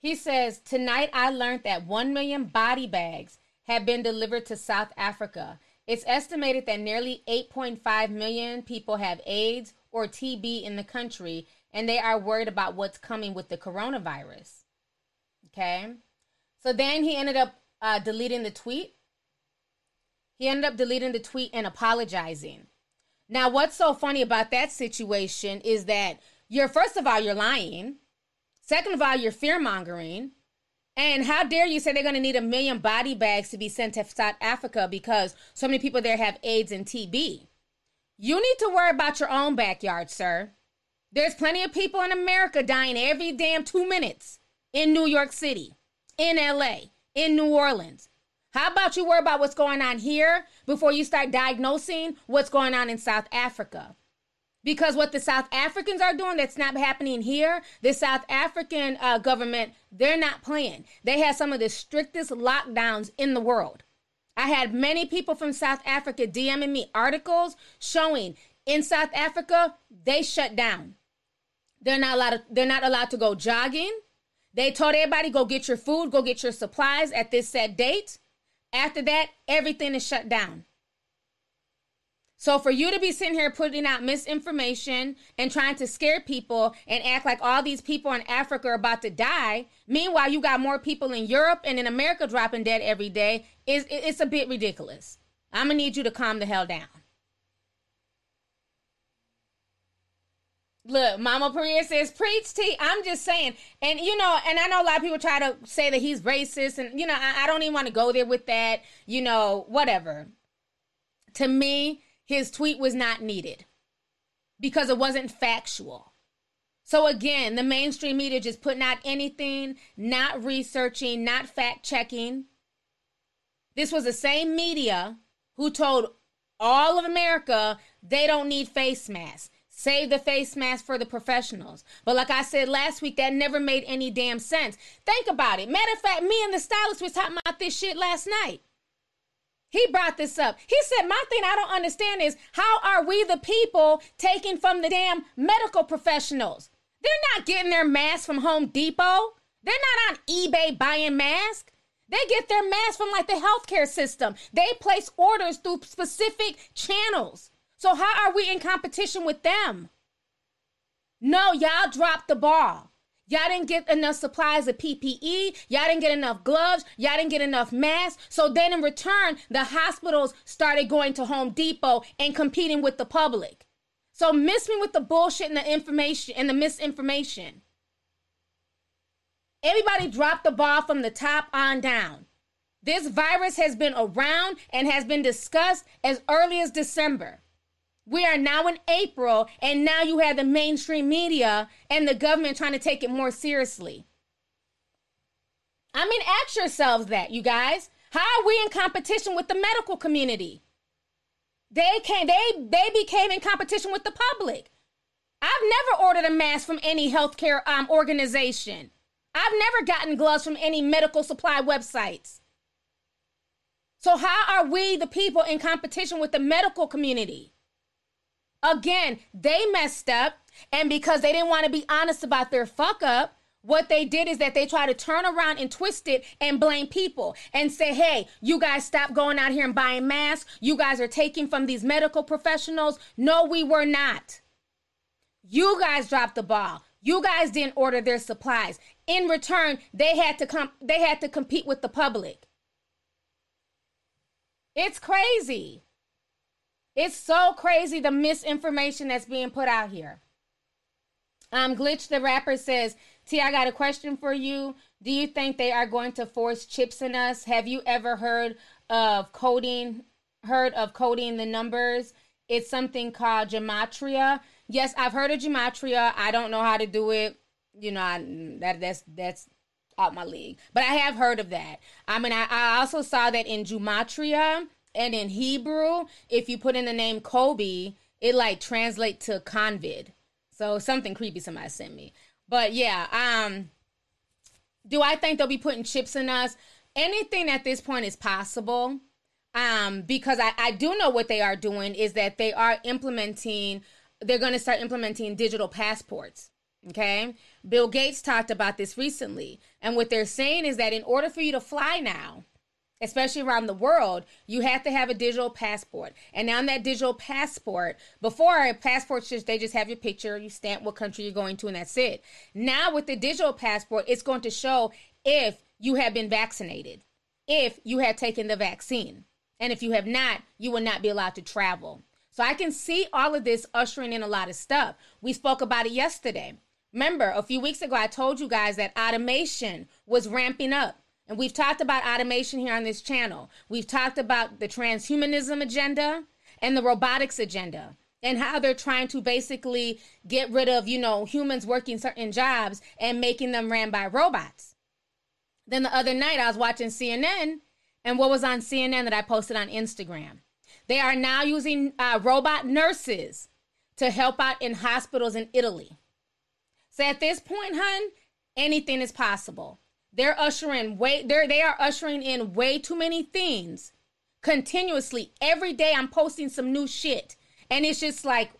He says, Tonight I learned that 1 million body bags have been delivered to South Africa. It's estimated that nearly 8.5 million people have AIDS or TB in the country, and they are worried about what's coming with the coronavirus. Okay? So then he ended up uh, deleting the tweet. He ended up deleting the tweet and apologizing. Now, what's so funny about that situation is that you're, first of all, you're lying. Second of all, you're fear mongering. And how dare you say they're going to need a million body bags to be sent to South Africa because so many people there have AIDS and TB? You need to worry about your own backyard, sir. There's plenty of people in America dying every damn two minutes in New York City, in LA, in New Orleans. How about you worry about what's going on here before you start diagnosing what's going on in South Africa? Because what the South Africans are doing that's not happening here, the South African uh, government, they're not playing. They have some of the strictest lockdowns in the world. I had many people from South Africa DMing me articles showing in South Africa, they shut down. They're not allowed to, they're not allowed to go jogging. They told everybody go get your food, go get your supplies at this set date. After that, everything is shut down. So for you to be sitting here putting out misinformation and trying to scare people and act like all these people in Africa are about to die, meanwhile you got more people in Europe and in America dropping dead every day, is it's a bit ridiculous. I'm gonna need you to calm the hell down. Look, Mama Perea says, preach T. I'm just saying. And, you know, and I know a lot of people try to say that he's racist. And, you know, I, I don't even want to go there with that. You know, whatever. To me, his tweet was not needed because it wasn't factual. So again, the mainstream media just putting out anything, not researching, not fact checking. This was the same media who told all of America they don't need face masks. Save the face mask for the professionals. But like I said last week, that never made any damn sense. Think about it. Matter of fact, me and the stylist was talking about this shit last night. He brought this up. He said, My thing I don't understand is how are we the people taking from the damn medical professionals? They're not getting their masks from Home Depot. They're not on eBay buying masks. They get their masks from like the healthcare system. They place orders through specific channels. So how are we in competition with them? No, y'all dropped the ball. Y'all didn't get enough supplies of PPE. Y'all didn't get enough gloves. Y'all didn't get enough masks. So then in return, the hospitals started going to Home Depot and competing with the public. So miss me with the bullshit and the information and the misinformation. Everybody dropped the ball from the top on down. This virus has been around and has been discussed as early as December. We are now in April, and now you have the mainstream media and the government trying to take it more seriously. I mean, ask yourselves that, you guys. How are we in competition with the medical community? They came, they they became in competition with the public. I've never ordered a mask from any healthcare um, organization. I've never gotten gloves from any medical supply websites. So how are we the people in competition with the medical community? Again, they messed up, and because they didn't want to be honest about their fuck up, what they did is that they try to turn around and twist it and blame people and say, hey, you guys stop going out here and buying masks. You guys are taking from these medical professionals. No, we were not. You guys dropped the ball. You guys didn't order their supplies. In return, they had to come they had to compete with the public. It's crazy. It's so crazy the misinformation that's being put out here. Um, Glitch the rapper says, T, I got a question for you. Do you think they are going to force chips in us? Have you ever heard of coding? Heard of coding the numbers? It's something called gematria. Yes, I've heard of gematria. I don't know how to do it. You know, I, that that's that's out my league. But I have heard of that. I mean, I, I also saw that in gematria and in Hebrew, if you put in the name Kobe, it like translate to convid. So something creepy somebody sent me. But yeah, um, do I think they'll be putting chips in us? Anything at this point is possible. Um, because I, I do know what they are doing is that they are implementing, they're to start implementing digital passports. Okay. Bill Gates talked about this recently. And what they're saying is that in order for you to fly now, especially around the world, you have to have a digital passport. And now on that digital passport, before passports just they just have your picture, you stamp what country you're going to, and that's it. Now with the digital passport, it's going to show if you have been vaccinated, if you have taken the vaccine. And if you have not, you will not be allowed to travel. So I can see all of this ushering in a lot of stuff. We spoke about it yesterday. Remember, a few weeks ago, I told you guys that automation was ramping up. And we've talked about automation here on this channel. We've talked about the transhumanism agenda and the robotics agenda and how they're trying to basically get rid of, you know, humans working certain jobs and making them ran by robots. Then the other night I was watching CNN and what was on CNN that I posted on Instagram? They are now using uh, robot nurses to help out in hospitals in Italy. So at this point, hun, anything is possible. They're ushering way they they are ushering in way too many things continuously. Every day I'm posting some new shit. And it's just like,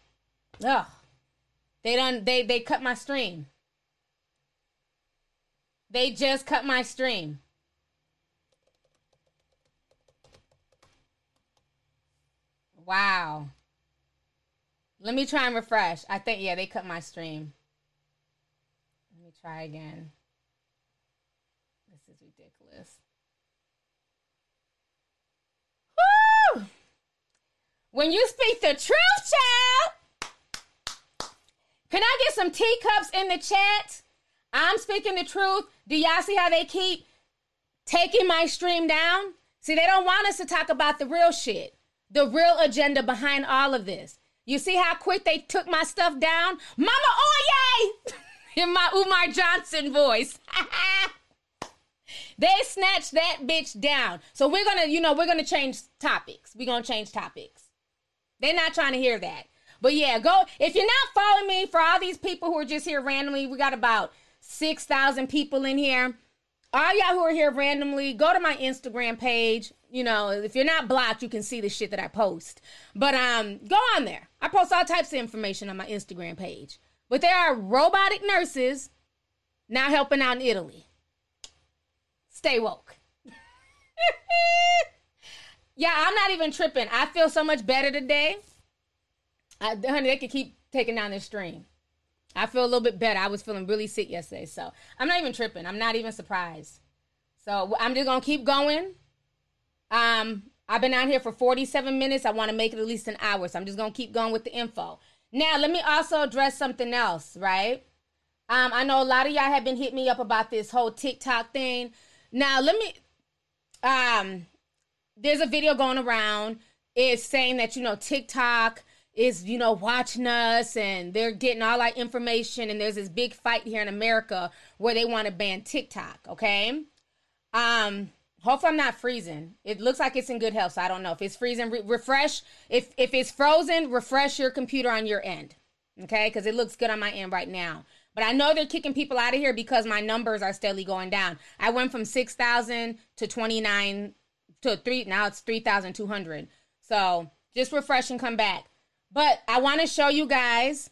ugh. They done they they cut my stream. They just cut my stream. Wow. Let me try and refresh. I think yeah, they cut my stream. Let me try again. When you speak the truth, child, can I get some teacups in the chat? I'm speaking the truth. Do y'all see how they keep taking my stream down? See, they don't want us to talk about the real shit, the real agenda behind all of this. You see how quick they took my stuff down? Mama Oye! (laughs) In my Umar Johnson voice. (laughs) they snatched that bitch down. So we're gonna, you know, we're gonna change topics. We're gonna change topics. They're not trying to hear that. But yeah, go if you're not following me for all these people who are just here randomly, we got about 6,000 people in here. All y'all who are here randomly, go to my Instagram page. You know, if you're not blocked, you can see the shit that I post. But um, go on there. I post all types of information on my Instagram page. But there are robotic nurses now helping out in Italy. Stay woke. (laughs) Yeah, I'm not even tripping. I feel so much better today. I, honey, they could keep taking down this stream. I feel a little bit better. I was feeling really sick yesterday, so I'm not even tripping. I'm not even surprised. So I'm just gonna keep going. Um, I've been out here for 47 minutes. I want to make it at least an hour, so I'm just gonna keep going with the info. Now, let me also address something else, right? Um, I know a lot of y'all have been hitting me up about this whole TikTok thing. Now, let me um there's a video going around. It's saying that, you know, TikTok is, you know, watching us and they're getting all our information. And there's this big fight here in America where they want to ban TikTok. Okay. Um, hopefully I'm not freezing. It looks like it's in good health. So I don't know if it's freezing. Re- refresh. If, if it's frozen, refresh your computer on your end. Okay. Cause it looks good on my end right now. But I know they're kicking people out of here because my numbers are steadily going down. I went from 6,000 to 29 to three now it's 3200 so just refresh and come back. But i want to show you guys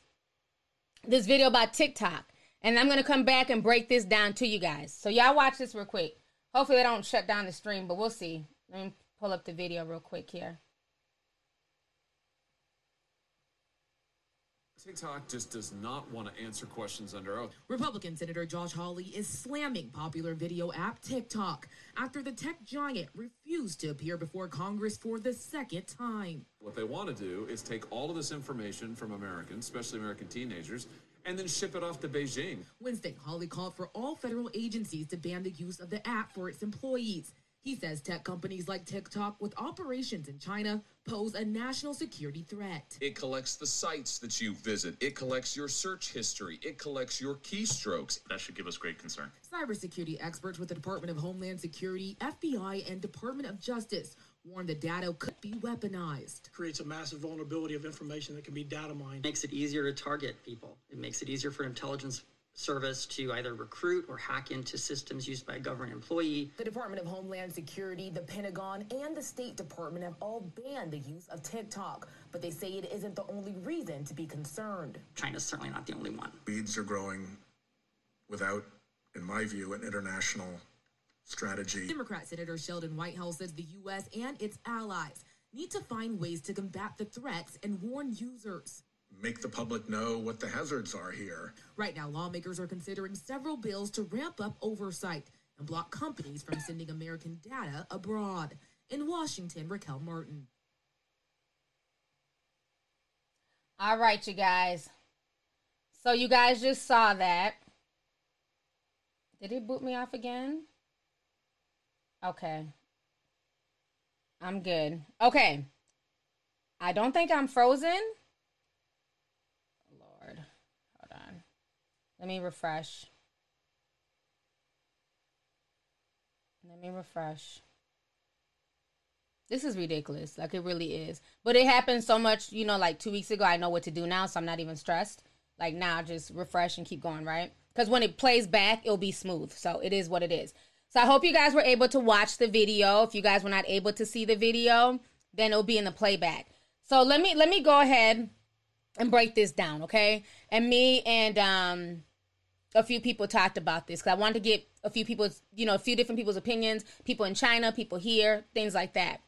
this video about tiktok and i'm going to come back and break this down to you guys. So y'all watch this real quick. Hopefully they don't shut down the stream but we'll see. Let me pull up the video real quick here TikTok just does not want to answer questions under oath. Republican Senator Josh Hawley is slamming popular video app TikTok after the tech giant refused to appear before Congress for the second time. What they want to do is take all of this information from Americans, especially American teenagers, and then ship it off to Beijing. Wednesday, Hawley called for all federal agencies to ban the use of the app for its employees. He says tech companies like TikTok with operations in China pose a national security threat. It collects the sites that you visit. It collects your search history. It collects your keystrokes. That should give us great concern. Cybersecurity experts with the Department of Homeland Security, FBI, and Department of Justice warn the data could be weaponized. Creates a massive vulnerability of information that can be data mined. Makes it easier to target people. It makes it easier for intelligence service to either recruit or hack into systems used by a government employee. The Department of Homeland Security, the Pentagon, and the State Department have all banned the use of TikTok, but they say it isn't the only reason to be concerned. China's certainly not the only one. Weeds are growing without, in my view, an international strategy. Democrat Senator Sheldon Whitehouse says the U.S. and its allies need to find ways to combat the threats and warn users make the public know what the hazards are here. Right now, lawmakers are considering several bills to ramp up oversight and block companies from sending American data abroad. In Washington, Raquel Martin. All right, you guys. So you guys just saw that. Did he boot me off again? Okay. I'm good. Okay. I don't think I'm frozen. Let me refresh. Let me refresh. This is ridiculous. Like it really is. But it happened so much, you know, like two weeks ago. I know what to do now, so I'm not even stressed. Like now, just refresh and keep going, right? Because when it plays back, it'll be smooth. So it is what it is. So I hope you guys were able to watch the video. If you guys were not able to see the video, then it'll be in the playback. So let me let me go ahead and break this down, okay? And me and um a few people talked about this because I wanted to get a few people's, you know, a few different people's opinions, people in China, people here, things like that.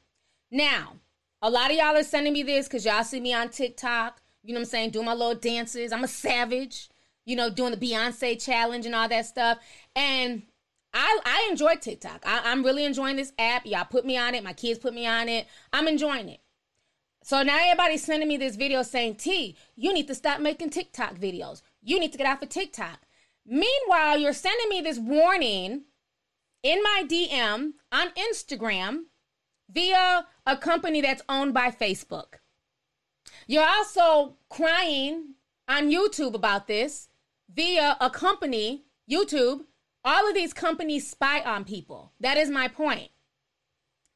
Now, a lot of y'all are sending me this because y'all see me on TikTok, you know what I'm saying, doing my little dances. I'm a savage, you know, doing the Beyonce challenge and all that stuff. And I, I enjoy TikTok. I, I'm really enjoying this app. Y'all put me on it. My kids put me on it. I'm enjoying it. So now everybody's sending me this video saying, T, you need to stop making TikTok videos. You need to get off of TikTok. Meanwhile, you're sending me this warning in my DM on Instagram via a company that's owned by Facebook. You're also crying on YouTube about this via a company, YouTube. All of these companies spy on people. That is my point.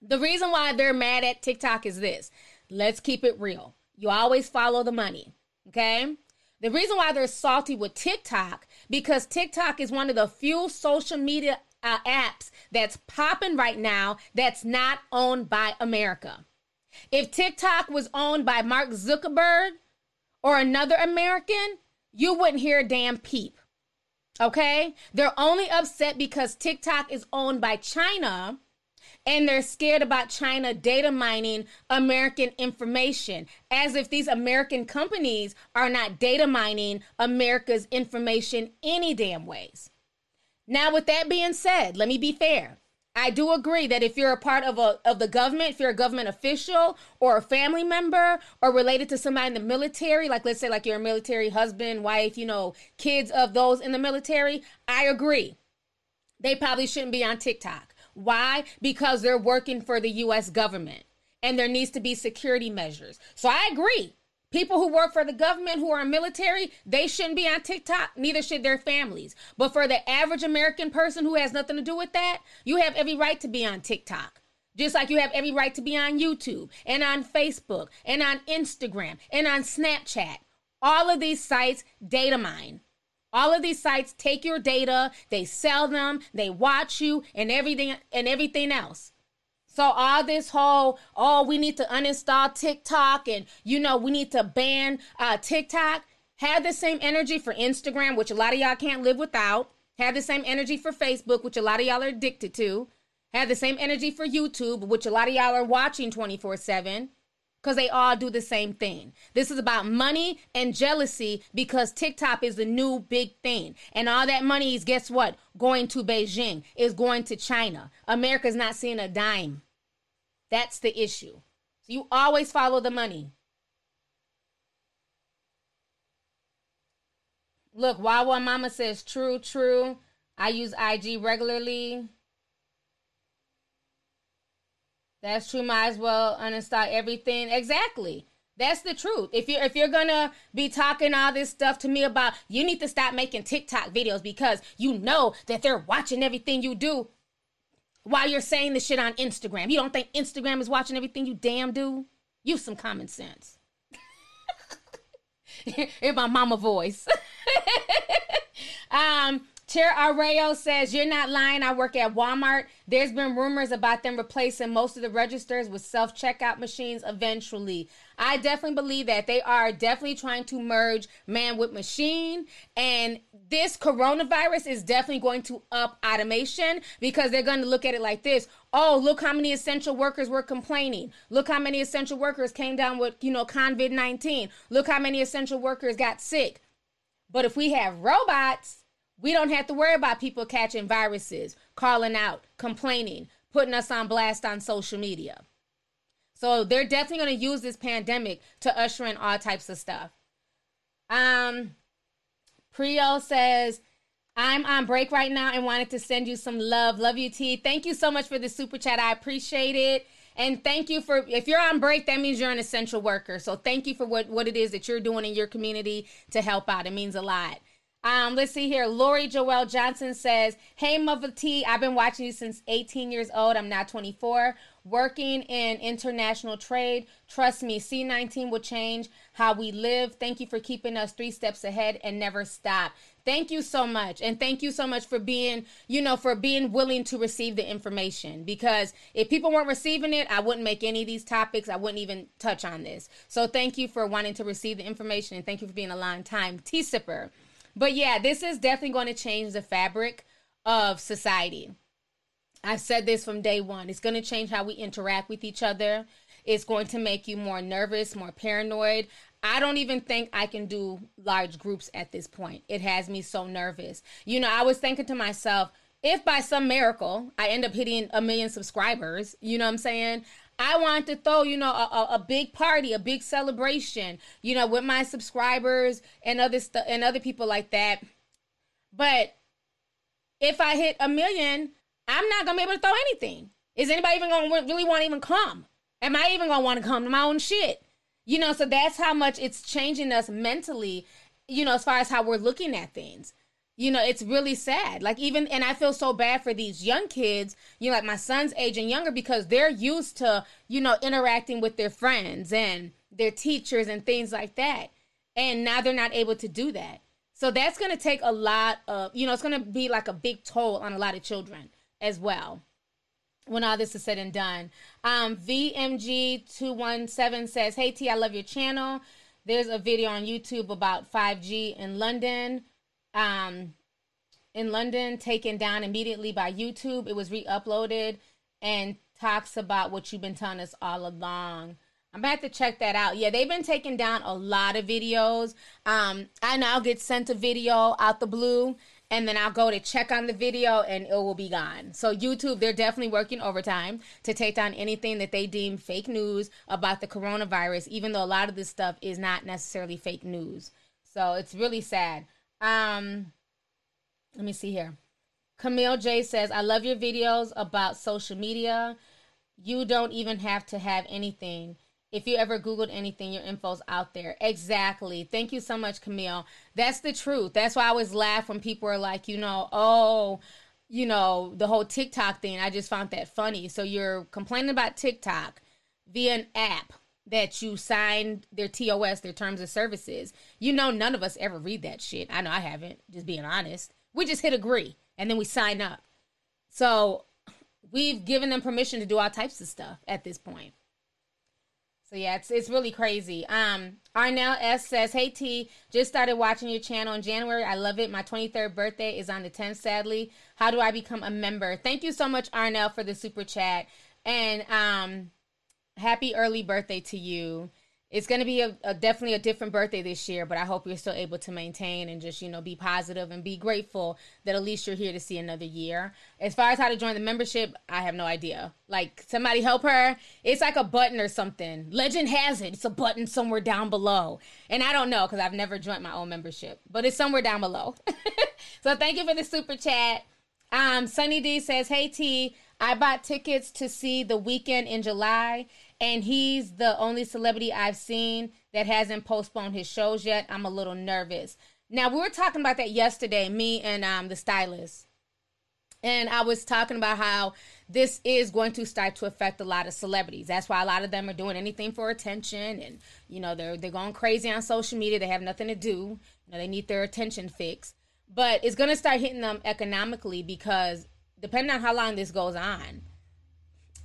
The reason why they're mad at TikTok is this let's keep it real. You always follow the money, okay? The reason why they're salty with TikTok because TikTok is one of the few social media uh, apps that's popping right now that's not owned by America. If TikTok was owned by Mark Zuckerberg or another American, you wouldn't hear a damn peep. Okay? They're only upset because TikTok is owned by China and they're scared about China data mining American information, as if these American companies are not data mining America's information any damn ways. Now, with that being said, let me be fair. I do agree that if you're a part of a of the government, if you're a government official or a family member or related to somebody in the military, like let's say like you're a military husband, wife, you know, kids of those in the military, I agree. They probably shouldn't be on TikTok. Why? Because they're working for the US government and there needs to be security measures. So I agree. People who work for the government who are military, they shouldn't be on TikTok, neither should their families. But for the average American person who has nothing to do with that, you have every right to be on TikTok. Just like you have every right to be on YouTube and on Facebook and on Instagram and on Snapchat. All of these sites data mine. All of these sites take your data, they sell them, they watch you and everything and everything else. So all this whole, oh, we need to uninstall TikTok and you know, we need to ban uh, TikTok. Have the same energy for Instagram, which a lot of y'all can't live without. Have the same energy for Facebook, which a lot of y'all are addicted to. Have the same energy for YouTube, which a lot of y'all are watching 24 7 because they all do the same thing. This is about money and jealousy because TikTok is the new big thing. And all that money is, guess what? Going to Beijing, is going to China. America's not seeing a dime. That's the issue. So you always follow the money. look, Wawa Mama says true, true. I use IG regularly. That's true. Might as well uninstall everything. Exactly. That's the truth. If you're if you're gonna be talking all this stuff to me about you need to stop making TikTok videos because you know that they're watching everything you do while you're saying the shit on Instagram. You don't think Instagram is watching everything you damn do? Use some common sense. (laughs) In my mama voice. (laughs) Chair Arreo says, You're not lying. I work at Walmart. There's been rumors about them replacing most of the registers with self checkout machines eventually. I definitely believe that they are definitely trying to merge man with machine. And this coronavirus is definitely going to up automation because they're going to look at it like this. Oh, look how many essential workers were complaining. Look how many essential workers came down with, you know, COVID 19. Look how many essential workers got sick. But if we have robots, we don't have to worry about people catching viruses, calling out, complaining, putting us on blast on social media. So they're definitely going to use this pandemic to usher in all types of stuff. Um, Prio says, I'm on break right now and wanted to send you some love. Love you, T. Thank you so much for the super chat. I appreciate it. And thank you for if you're on break, that means you're an essential worker. So thank you for what, what it is that you're doing in your community to help out. It means a lot. Um, let's see here. Lori Joelle Johnson says, Hey, Mother T, I've been watching you since 18 years old. I'm now 24. Working in international trade. Trust me, C19 will change how we live. Thank you for keeping us three steps ahead and never stop. Thank you so much. And thank you so much for being, you know, for being willing to receive the information. Because if people weren't receiving it, I wouldn't make any of these topics. I wouldn't even touch on this. So thank you for wanting to receive the information and thank you for being a long time tea sipper. But yeah, this is definitely going to change the fabric of society. I've said this from day one. It's going to change how we interact with each other. It's going to make you more nervous, more paranoid. I don't even think I can do large groups at this point. It has me so nervous. You know, I was thinking to myself, if by some miracle I end up hitting a million subscribers, you know what I'm saying? I want to throw, you know, a, a, big party, a big celebration, you know, with my subscribers and other stuff and other people like that. But if I hit a million, I'm not gonna be able to throw anything. Is anybody even gonna really want to even come? Am I even gonna want to come to my own shit? You know, so that's how much it's changing us mentally, you know, as far as how we're looking at things you know it's really sad. Like even and i feel so bad for these young kids you know like my son's age and younger because they're used to you know interacting with their friends and their teachers and things like that. And now they're not able to do that. So that's going to take a lot of you know it's going to be like a big toll on a lot of children as well when all this is said and done. Um vmg217 says hey t i love your channel. There's a video on youtube about 5g in london um, in London, taken down immediately by YouTube. It was re-uploaded and talks about what you've been telling us all along. I'm gonna have to check that out. Yeah, they've been taking down a lot of videos. Um, I now get sent a video out the blue, and then I'll go to check on the video, and it will be gone. So YouTube, they're definitely working overtime to take down anything that they deem fake news about the coronavirus, even though a lot of this stuff is not necessarily fake news. So it's really sad. Um, let me see here. Camille J says, I love your videos about social media. You don't even have to have anything. If you ever Googled anything, your info's out there. Exactly. Thank you so much, Camille. That's the truth. That's why I always laugh when people are like, you know, oh, you know, the whole TikTok thing. I just found that funny. So you're complaining about TikTok via an app that you signed their TOS, their terms of services. You know, none of us ever read that shit. I know I haven't, just being honest. We just hit agree and then we sign up. So we've given them permission to do all types of stuff at this point. So yeah, it's it's really crazy. Um, Arnell S says, "Hey T, just started watching your channel in January. I love it. My 23rd birthday is on the 10th. Sadly, how do I become a member? Thank you so much, Arnell, for the super chat. And um, happy early birthday to you. it's going to be a, a, definitely a different birthday this year, but I hope you're still able to maintain and just, you know, be positive and be grateful that at least you're here to see another year. As far as how to join the membership, I have no idea. Like, somebody help her. It's like a button or something. Legend has it. It's a button somewhere down below. And I don't know because I've never joined my own membership, but it's somewhere down below. (laughs) so thank you for the super chat. Um, Sunny D says, Hey T, I bought tickets to see The Weeknd in July and he's the only celebrity I've seen that hasn't postponed his shows yet. I'm a little nervous. Now we were talking about that yesterday, me and um, the stylist, and I was talking about how this is going to start to affect a lot of celebrities. That's why a lot of them are doing anything for attention, and you know they're they're going crazy on social media. They have nothing to do. You know they need their attention fix, but it's going to start hitting them economically because depending on how long this goes on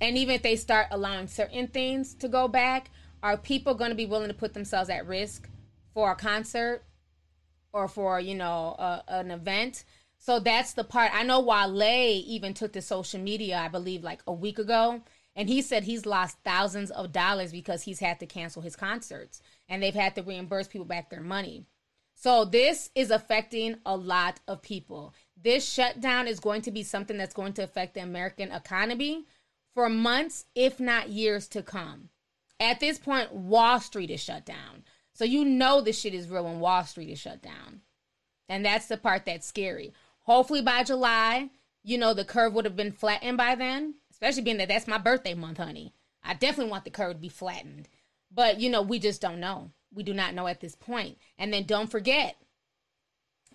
and even if they start allowing certain things to go back, are people going to be willing to put themselves at risk for a concert or for, you know, a, an event? So that's the part. I know Wale even took to social media, I believe, like a week ago. And he said he's lost thousands of dollars because he's had to cancel his concerts and they've had to reimburse people back their money. So this is affecting a lot of people. This shutdown is going to be something that's going to affect the American economy for months, if not years to come. At this point, Wall Street is shut down. So you know this shit is real when Wall Street is shut down. And that's the part that's scary. Hopefully by July, you know, the curve would have been flattened by then, especially being that that's my birthday month, honey. I definitely want the curve to be flattened. But, you know, we just don't know. We do not know at this point. And then don't forget,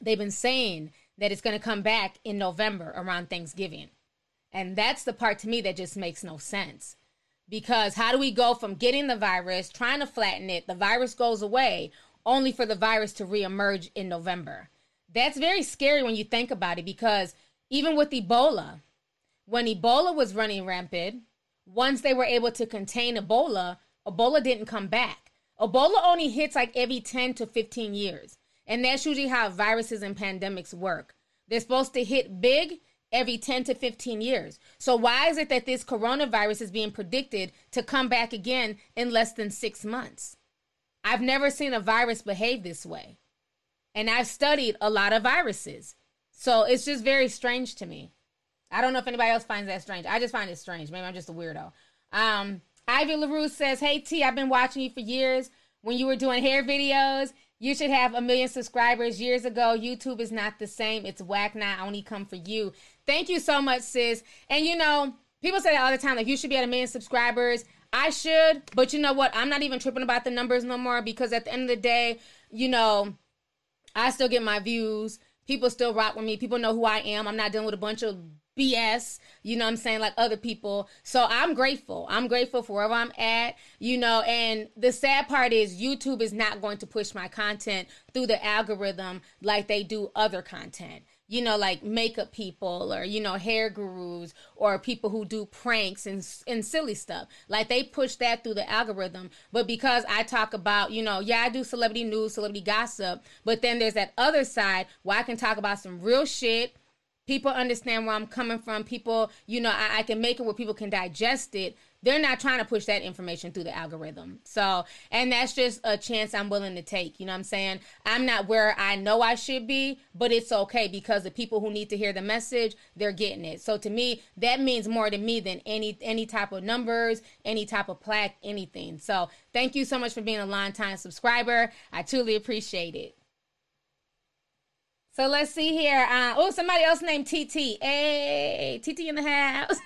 they've been saying that it's going to come back in November around Thanksgiving. And that's the part to me that just makes no sense. Because how do we go from getting the virus, trying to flatten it, the virus goes away, only for the virus to reemerge in November? That's very scary when you think about it because even with Ebola, when Ebola was running rampant, once they were able to contain Ebola, Ebola didn't come back. Ebola only hits like every 10 to 15 years. And that's usually how viruses and pandemics work. They're supposed to hit big every 10 to 15 years. So why is it that this coronavirus is being predicted to come back again in less than 6 months? I've never seen a virus behave this way. And I've studied a lot of viruses. So it's just very strange to me. I don't know if anybody else finds that strange. I just find it strange. Maybe I'm just a weirdo. Um, Ivy LaRue says, Hey T, I've been watching you for years when you were doing hair videos you should have a million subscribers years ago. YouTube is not the same. It's whack now. I only come for you. Thank you so much, sis. And you know, people say that all the time, like you should be at a million subscribers. I should, but you know what? I'm not even tripping about the numbers no more because at the end of the day, you know, I still get my views. People still rock with me. People know who I am. I'm not dealing with a bunch of BS, you know I'm saying, like other people. So I'm grateful. I'm grateful for wherever I'm at, you know, and the sad part is YouTube is not going to push my content through the algorithm like they do other content you know, like makeup people or, you know, hair gurus or people who do pranks and, and silly stuff. Like they push that through the algorithm. But because I talk about, you know, yeah, I do celebrity news, celebrity gossip, but then there's that other side where I can talk about some real shit people understand where I'm coming from. People, you know, I, I, can make it where people can digest it. They're not trying to push that information through the algorithm. So, and that's just a chance I'm willing to take. You know what I'm saying? I'm not where I know I should be, but it's okay because the people who need to hear the message, they're getting it. So to me, that means more to me than any any type of numbers, any type of plaque, anything. So thank you so much for being a long time subscriber. I truly appreciate it. So let's see here. Uh, oh, somebody else named TT. Hey, TT in the house.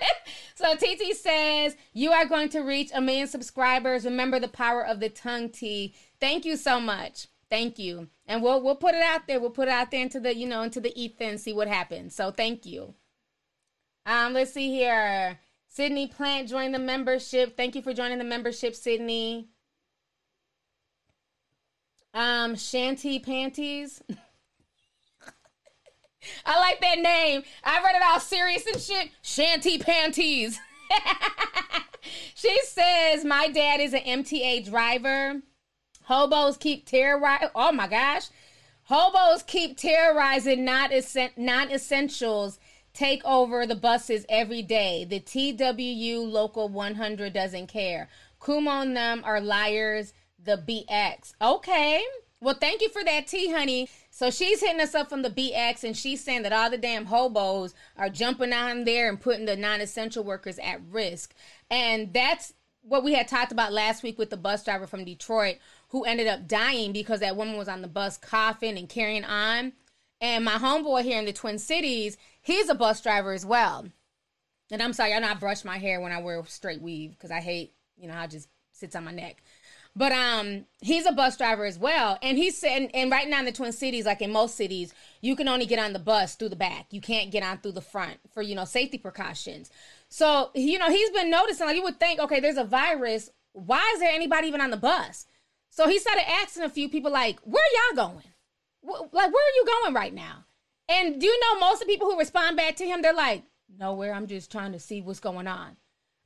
(laughs) so TT says, You are going to reach a million subscribers. Remember the power of the tongue, T. Thank you so much. Thank you. And we'll we'll put it out there. We'll put it out there into the, you know, into the ether and see what happens. So thank you. Um, let's see here. Sydney Plant joined the membership. Thank you for joining the membership, Sydney. Um, Shanty Panties. (laughs) I like that name. I read it all serious and shit. Shanty Panties. (laughs) she says, My dad is an MTA driver. Hobos keep terrorizing. Oh my gosh. Hobos keep terrorizing non essentials take over the buses every day. The TWU Local 100 doesn't care. Cuomo and them are liars. The BX. Okay. Well, thank you for that tea, honey. So she's hitting us up from the BX and she's saying that all the damn hobos are jumping on there and putting the non essential workers at risk. And that's what we had talked about last week with the bus driver from Detroit who ended up dying because that woman was on the bus coughing and carrying on. And my homeboy here in the Twin Cities, he's a bus driver as well. And I'm sorry, I know I brush my hair when I wear straight weave because I hate, you know, how it just sits on my neck. But um, he's a bus driver as well, and he said, and, and right now in the Twin Cities, like in most cities, you can only get on the bus through the back. You can't get on through the front for you know safety precautions. So you know he's been noticing, like you would think, okay, there's a virus. Why is there anybody even on the bus? So he started asking a few people, like, where y'all going? like, where are you going right now? And do you know most of the people who respond back to him, they're like, nowhere. I'm just trying to see what's going on.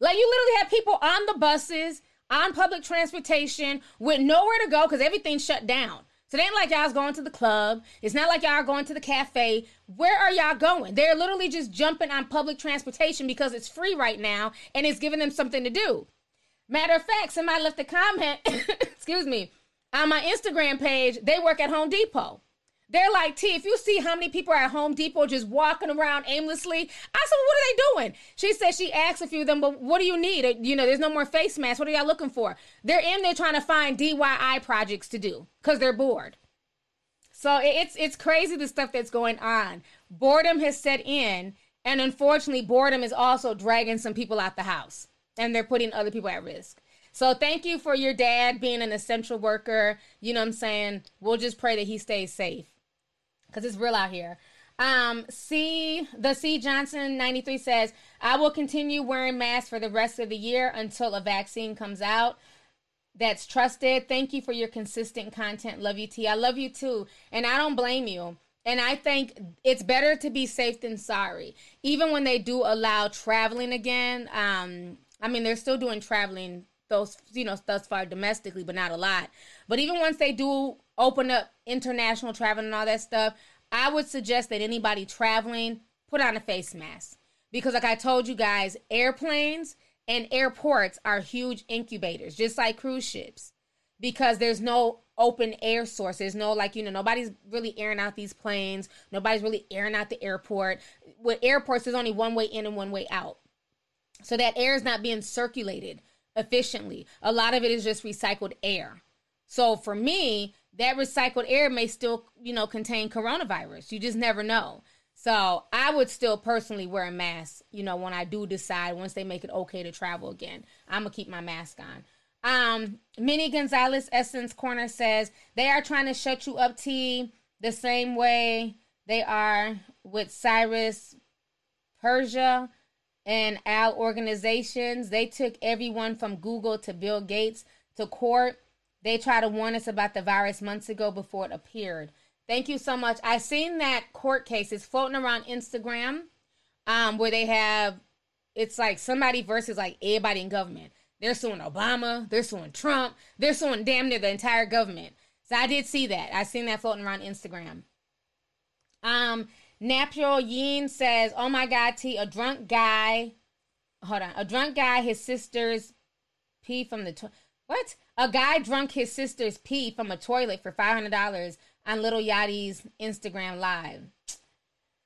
Like you literally have people on the buses on public transportation with nowhere to go because everything's shut down. So it ain't like y'all's going to the club. It's not like y'all are going to the cafe. Where are y'all going? They're literally just jumping on public transportation because it's free right now and it's giving them something to do. Matter of fact, somebody left a comment, (coughs) excuse me, on my Instagram page. They work at Home Depot. They're like, T, if you see how many people are at Home Depot just walking around aimlessly, I said, what are they doing? She said she asked a few of them, but what do you need? Uh, you know, there's no more face masks. What are y'all looking for? They're in there trying to find DIY projects to do because they're bored. So it's it's crazy the stuff that's going on. Boredom has set in, and unfortunately, boredom is also dragging some people out the house, and they're putting other people at risk. So thank you for your dad being an essential worker. You know what I'm saying? We'll just pray that he stays safe because it's real out here. Um, C the C Johnson 93 says, I will continue wearing masks for the rest of the year until a vaccine comes out that's trusted. Thank you for your consistent content. Love you, T. I love you too. And I don't blame you. And I think it's better to be safe than sorry. Even when they do allow traveling again, um, I mean, they're still doing traveling those, you know, thus far domestically, but not a lot. But even once they do open up international travel and all that stuff, I would suggest that anybody traveling put on a face mask. Because, like I told you guys, airplanes and airports are huge incubators, just like cruise ships, because there's no open air source. There's no, like, you know, nobody's really airing out these planes, nobody's really airing out the airport. With airports, there's only one way in and one way out. So that air is not being circulated efficiently. A lot of it is just recycled air. So for me, that recycled air may still, you know, contain coronavirus. You just never know. So I would still personally wear a mask, you know, when I do decide once they make it okay to travel again. I'm gonna keep my mask on. Um, Minnie Gonzalez Essence Corner says they are trying to shut you up, T, the same way they are with Cyrus Persia and Al organizations. They took everyone from Google to Bill Gates to court they tried to warn us about the virus months ago before it appeared. Thank you so much. I've seen that court case. It's floating around Instagram, um, where they have it's like somebody versus like everybody in government. They're suing Obama, they're suing Trump, they're suing damn near the entire government. So I did see that. I've seen that floating around Instagram. Um, Natural Yin says, "Oh my God, T, a drunk guy. Hold on, a drunk guy. His sister's pee from the to- what? A guy drunk his sister's pee from a toilet for five hundred dollars on Lil Yachty's Instagram live.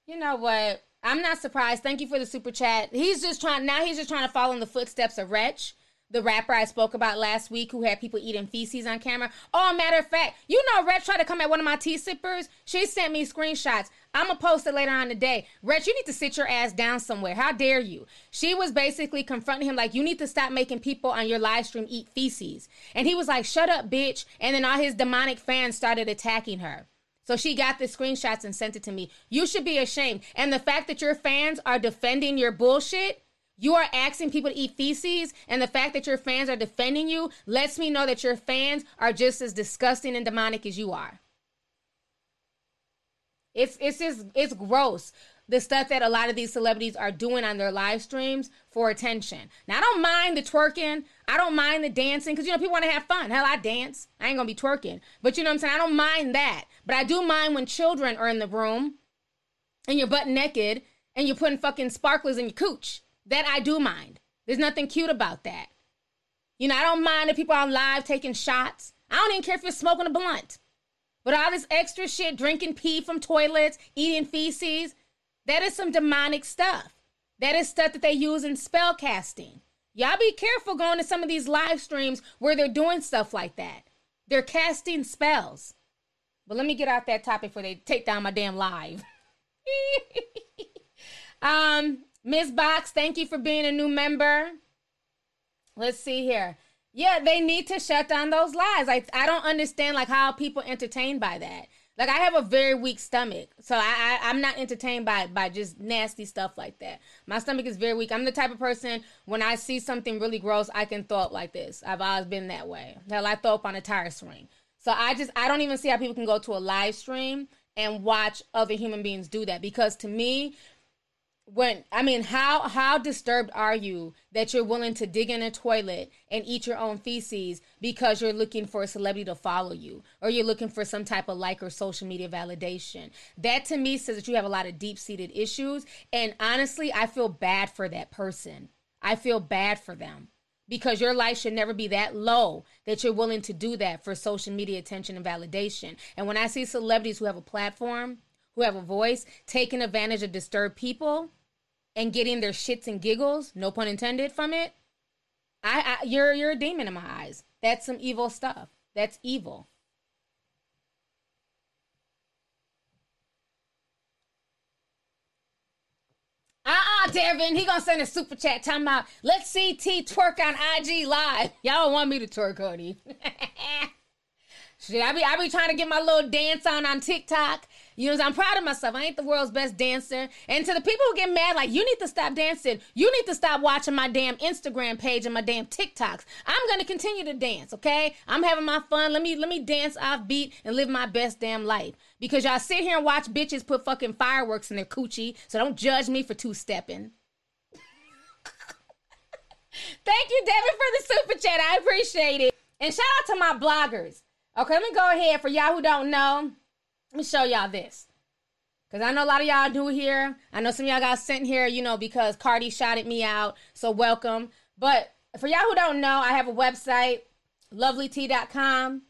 You know what? I'm not surprised. Thank you for the super chat. He's just trying now. He's just trying to follow in the footsteps of Wretch the rapper I spoke about last week who had people eating feces on camera. Oh, matter of fact, you know, Rhett tried to come at one of my tea sippers. She sent me screenshots. I'm gonna post it later on today. Rhett, you need to sit your ass down somewhere. How dare you? She was basically confronting him like, you need to stop making people on your live stream eat feces. And he was like, shut up, bitch. And then all his demonic fans started attacking her. So she got the screenshots and sent it to me. You should be ashamed. And the fact that your fans are defending your bullshit you are asking people to eat feces, and the fact that your fans are defending you lets me know that your fans are just as disgusting and demonic as you are. It's it's just it's gross the stuff that a lot of these celebrities are doing on their live streams for attention. Now I don't mind the twerking, I don't mind the dancing because you know people want to have fun. Hell, I dance. I ain't gonna be twerking, but you know what I'm saying. I don't mind that, but I do mind when children are in the room and you're butt naked and you're putting fucking sparklers in your cooch. That I do mind. There's nothing cute about that. You know, I don't mind if people on live taking shots. I don't even care if you're smoking a blunt. But all this extra shit, drinking pee from toilets, eating feces, that is some demonic stuff. That is stuff that they use in spell casting. Y'all be careful going to some of these live streams where they're doing stuff like that. They're casting spells. But let me get out that topic before they take down my damn live. (laughs) um, Miss Box, thank you for being a new member. Let's see here. Yeah, they need to shut down those lies. I I don't understand like how people entertained by that. Like I have a very weak stomach, so I, I am not entertained by by just nasty stuff like that. My stomach is very weak. I'm the type of person when I see something really gross, I can throw up like this. I've always been that way. Hell, I throw up on a tire swing. So I just I don't even see how people can go to a live stream and watch other human beings do that because to me when I mean how how disturbed are you that you're willing to dig in a toilet and eat your own feces because you're looking for a celebrity to follow you or you're looking for some type of like or social media validation. That to me says that you have a lot of deep-seated issues and honestly I feel bad for that person. I feel bad for them because your life should never be that low that you're willing to do that for social media attention and validation. And when I see celebrities who have a platform, who have a voice, taking advantage of disturbed people and getting their shits and giggles, no pun intended, from it, I, I you're you're a demon in my eyes. That's some evil stuff. That's evil. Uh-uh, Devin. He gonna send a super chat talking about let's see T twerk on IG live. (laughs) Y'all don't want me to twerk, honey. (laughs) Shit, I be I be trying to get my little dance on on TikTok. You know, I'm proud of myself. I ain't the world's best dancer. And to the people who get mad, like, you need to stop dancing. You need to stop watching my damn Instagram page and my damn TikToks. I'm gonna continue to dance, okay? I'm having my fun. Let me let me dance off beat and live my best damn life. Because y'all sit here and watch bitches put fucking fireworks in their coochie. So don't judge me for two stepping. (laughs) Thank you, Devin, for the super chat. I appreciate it. And shout out to my bloggers. Okay, let me go ahead for y'all who don't know. Let me show y'all this. Because I know a lot of y'all do here. I know some y'all got sent here, you know, because Cardi shouted me out. So welcome. But for y'all who don't know, I have a website, lovelyt.com.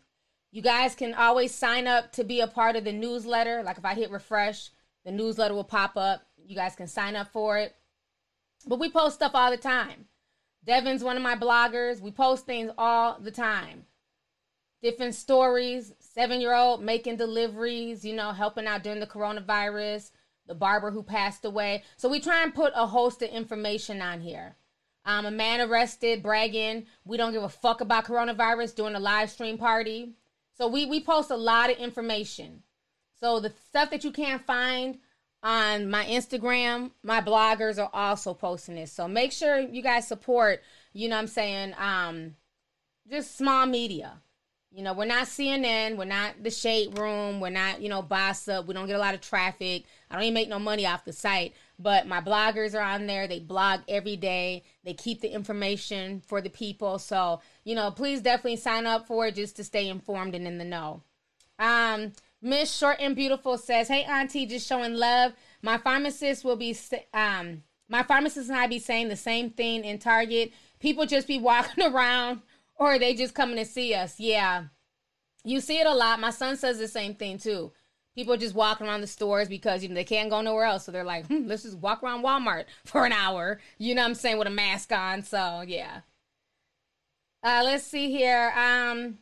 You guys can always sign up to be a part of the newsletter. Like if I hit refresh, the newsletter will pop up. You guys can sign up for it. But we post stuff all the time. Devin's one of my bloggers. We post things all the time. Different stories, seven year old making deliveries, you know, helping out during the coronavirus, the barber who passed away. So we try and put a host of information on here. Um, a man arrested bragging we don't give a fuck about coronavirus during a live stream party. So we we post a lot of information. So the stuff that you can't find on my Instagram, my bloggers are also posting this. So make sure you guys support, you know I'm saying, um just small media. You know, we're not CNN, we're not the shade room, we're not, you know, boss up. We don't get a lot of traffic. I don't even make no money off the site. But my bloggers are on there. They blog every day. They keep the information for the people. So, you know, please definitely sign up for it just to stay informed and in the know. Um, Miss Short and Beautiful says, Hey Auntie, just showing love. My pharmacist will be um my pharmacist and I be saying the same thing in Target. People just be walking (laughs) around or they just coming to see us. Yeah. You see it a lot. My son says the same thing too. People just walking around the stores because you know they can't go nowhere else. So they're like, hmm, let's just walk around Walmart (laughs) for an hour. You know what I'm saying, with a mask on. So yeah. Uh, let's see here. Um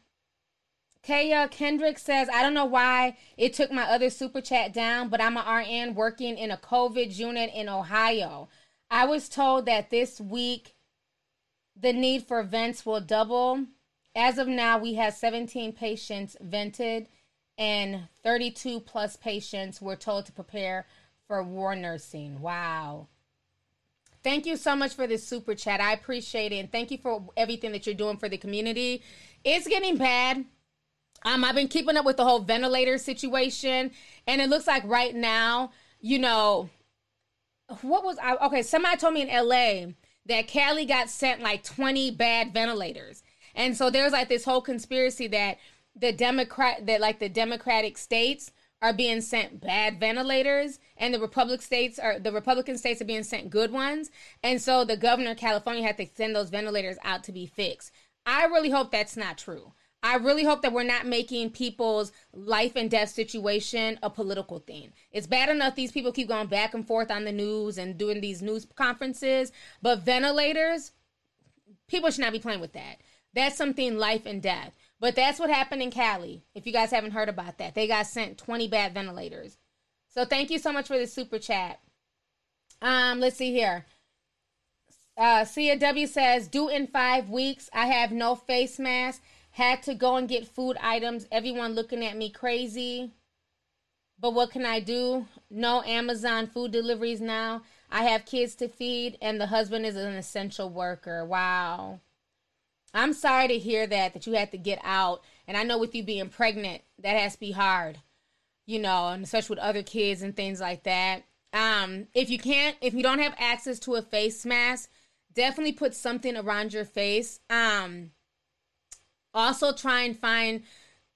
Kaya Kendrick says, I don't know why it took my other super chat down, but I'm an RN working in a COVID unit in Ohio. I was told that this week the need for vents will double. As of now, we have 17 patients vented and 32 plus patients were told to prepare for war nursing. Wow. Thank you so much for this super chat. I appreciate it. And thank you for everything that you're doing for the community. It's getting bad. Um, I've been keeping up with the whole ventilator situation, and it looks like right now, you know, what was I okay? Somebody told me in LA that Cali got sent like 20 bad ventilators. And so there's like this whole conspiracy that the Democrat that like the Democratic states are being sent bad ventilators and the Republic states are the Republican states are being sent good ones. And so the governor of California had to send those ventilators out to be fixed. I really hope that's not true. I really hope that we're not making people's life and death situation a political thing. It's bad enough these people keep going back and forth on the news and doing these news conferences, but ventilators, people should not be playing with that. That's something life and death. But that's what happened in Cali. If you guys haven't heard about that, they got sent 20 bad ventilators. So thank you so much for the super chat. Um, let's see here. Uh, says, due in five weeks. I have no face mask. Had to go and get food items. Everyone looking at me crazy. But what can I do? No Amazon food deliveries now. I have kids to feed, and the husband is an essential worker. Wow. I'm sorry to hear that, that you had to get out. And I know with you being pregnant, that has to be hard, you know, and especially with other kids and things like that. Um, if you can't, if you don't have access to a face mask, definitely put something around your face. Um, also try and find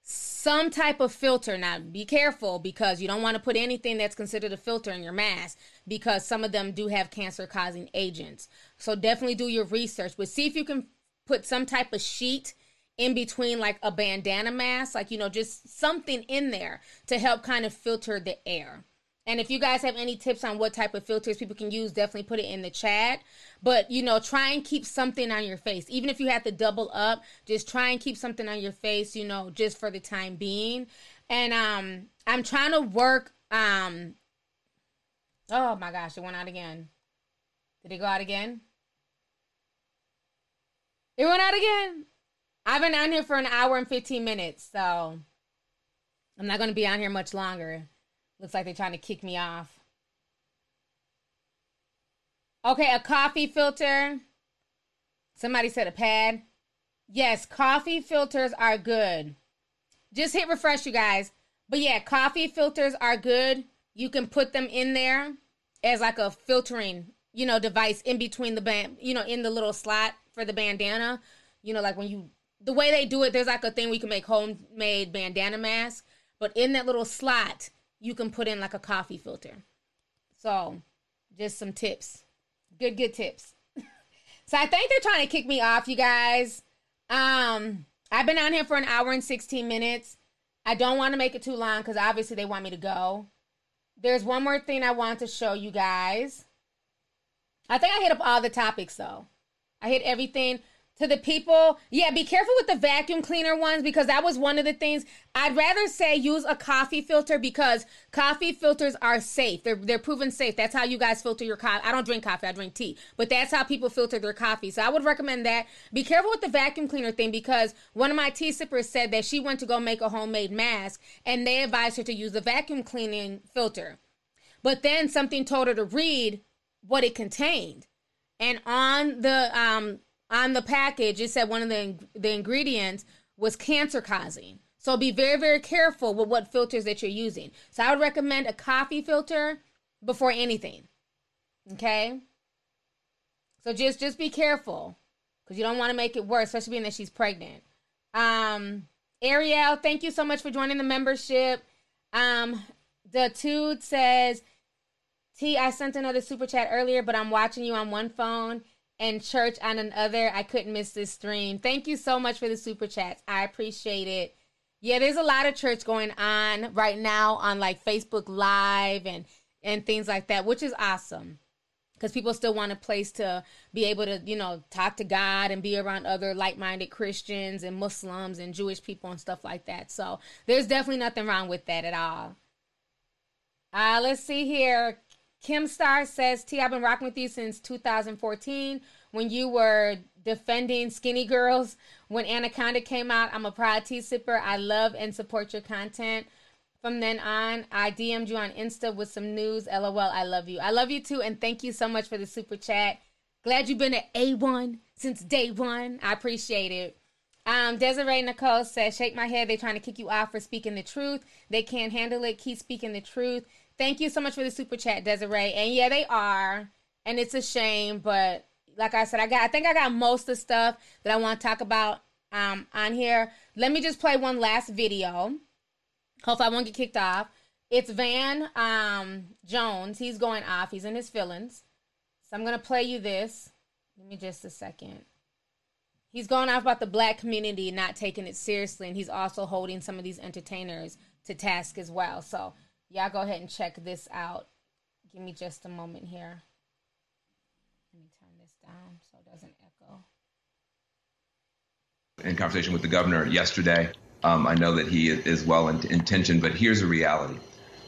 some type of filter. Now, be careful because you don't want to put anything that's considered a filter in your mask because some of them do have cancer causing agents. So definitely do your research, but see if you can put some type of sheet in between like a bandana mask, like you know, just something in there to help kind of filter the air. And if you guys have any tips on what type of filters people can use, definitely put it in the chat. But you know, try and keep something on your face. Even if you have to double up, just try and keep something on your face, you know, just for the time being. And um I'm trying to work um Oh my gosh, it went out again. Did it go out again? It went out again. I've been on here for an hour and 15 minutes, so I'm not going to be on here much longer. Looks like they're trying to kick me off. Okay, a coffee filter. Somebody said a pad. Yes, coffee filters are good. Just hit refresh, you guys. But yeah, coffee filters are good. You can put them in there as like a filtering, you know, device in between the band, you know, in the little slot for the bandana. You know, like when you the way they do it, there's like a thing we can make homemade bandana mask, but in that little slot, you can put in like a coffee filter. So, just some tips. Good, good tips. (laughs) so I think they're trying to kick me off, you guys. Um, I've been on here for an hour and 16 minutes. I don't want to make it too long because obviously they want me to go. There's one more thing I want to show you guys. I think I hit up all the topics though. I hit everything to the people. Yeah, be careful with the vacuum cleaner ones because that was one of the things. I'd rather say use a coffee filter because coffee filters are safe. They're they're proven safe. That's how you guys filter your coffee. I don't drink coffee, I drink tea. But that's how people filter their coffee. So I would recommend that. Be careful with the vacuum cleaner thing because one of my tea sippers said that she went to go make a homemade mask and they advised her to use the vacuum cleaning filter. But then something told her to read what it contained. And on the um on the package, it said one of the the ingredients was cancer causing. So be very very careful with what filters that you're using. So I would recommend a coffee filter before anything. Okay? So just just be careful cuz you don't want to make it worse, especially being that she's pregnant. Um Ariel, thank you so much for joining the membership. Um the Tude says, T, I sent another super chat earlier, but I'm watching you on one phone and church on another. I couldn't miss this stream. Thank you so much for the super chats. I appreciate it. Yeah, there's a lot of church going on right now on like Facebook Live and and things like that, which is awesome. Because people still want a place to be able to, you know, talk to God and be around other like minded Christians and Muslims and Jewish people and stuff like that. So there's definitely nothing wrong with that at all. Uh, let's see here. Kim Star says, T, I've been rocking with you since 2014 when you were defending Skinny Girls. When Anaconda came out, I'm a proud tea sipper. I love and support your content. From then on, I DM'd you on Insta with some news. LOL, I love you. I love you too, and thank you so much for the super chat. Glad you've been at A1 since day one. I appreciate it. Um, Desiree Nicole says, Shake my head. They're trying to kick you off for speaking the truth. They can't handle it. Keep speaking the truth. Thank you so much for the super chat, Desiree. And yeah, they are. And it's a shame, but like I said, I got I think I got most of the stuff that I want to talk about um on here. Let me just play one last video. Hopefully I won't get kicked off. It's Van um Jones. He's going off. He's in his feelings. So I'm gonna play you this. Give me just a second. he's going off about the black community not taking it seriously, and he's also holding some of these entertainers to task as well. So y'all go ahead and check this out. Give me just a moment here. Let me turn this down so it doesn't echo. In conversation with the governor yesterday, um, I know that he is well intentioned, but here's the reality.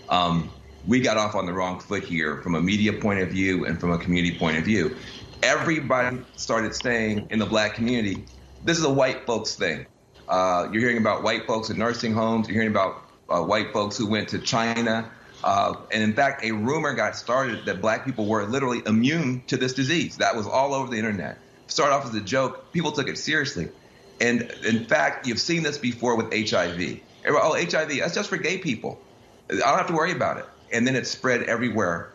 Um, we got off on the wrong foot here from a media point of view and from a community point of view. Everybody started saying in the black community, this is a white folks thing. Uh, you're hearing about white folks in nursing homes. You're hearing about uh, white folks who went to China. Uh, and in fact, a rumor got started that black people were literally immune to this disease. That was all over the internet. Started off as a joke. People took it seriously. And in fact, you've seen this before with HIV. Oh, HIV, that's just for gay people. I don't have to worry about it. And then it spread everywhere.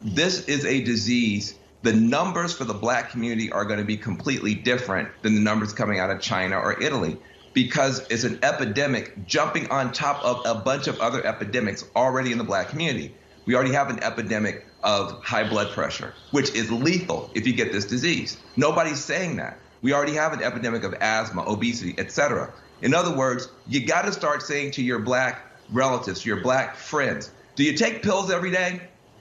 This is a disease. The numbers for the black community are going to be completely different than the numbers coming out of China or Italy because it's an epidemic jumping on top of a bunch of other epidemics already in the black community. We already have an epidemic of high blood pressure, which is lethal if you get this disease. Nobody's saying that. We already have an epidemic of asthma, obesity, etc. In other words, you got to start saying to your black relatives, your black friends, do you take pills every day?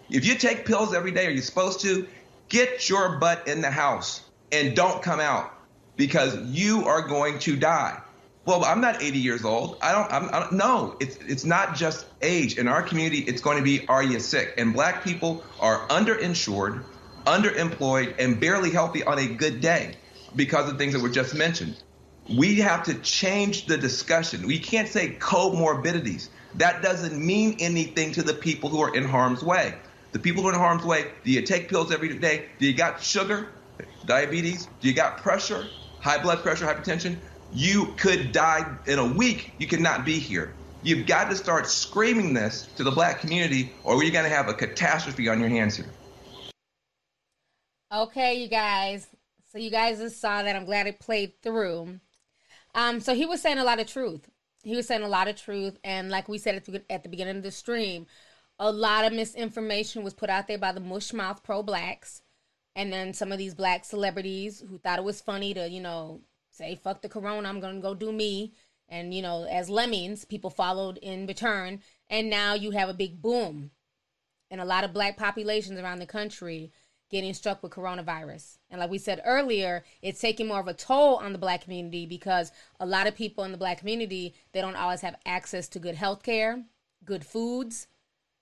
If you take pills every day, are you supposed to? Get your butt in the house and don't come out because you are going to die. Well, I'm not 80 years old. I don't. I'm, I don't. No, it's it's not just age. In our community, it's going to be are you sick? And black people are underinsured, underemployed, and barely healthy on a good day because of things that were just mentioned. We have to change the discussion. We can't say comorbidities. That doesn't mean anything to the people who are in harm's way. The people who are in harm's way, do you take pills every day? Do you got sugar, diabetes? Do you got pressure, high blood pressure, hypertension? You could die in a week. You could not be here. You've got to start screaming this to the black community, or you're going to have a catastrophe on your hands here. Okay, you guys. So you guys just saw that. I'm glad it played through. Um, so he was saying a lot of truth. He was saying a lot of truth, and like we said at the, at the beginning of the stream, a lot of misinformation was put out there by the mushmouth pro blacks, and then some of these black celebrities who thought it was funny to you know say fuck the corona, I'm gonna go do me, and you know as lemmings, people followed in return, and now you have a big boom, and a lot of black populations around the country getting struck with coronavirus. And like we said earlier, it's taking more of a toll on the black community because a lot of people in the black community, they don't always have access to good health care, good foods.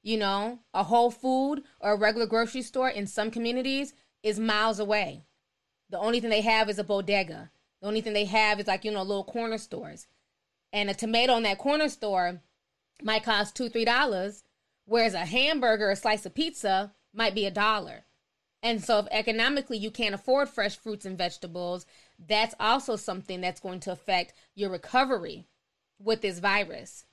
You know, a Whole Food or a regular grocery store in some communities is miles away. The only thing they have is a bodega. The only thing they have is like, you know, little corner stores. And a tomato in that corner store might cost two, three dollars, whereas a hamburger, a slice of pizza might be a dollar. And so, if economically you can't afford fresh fruits and vegetables, that's also something that's going to affect your recovery with this virus.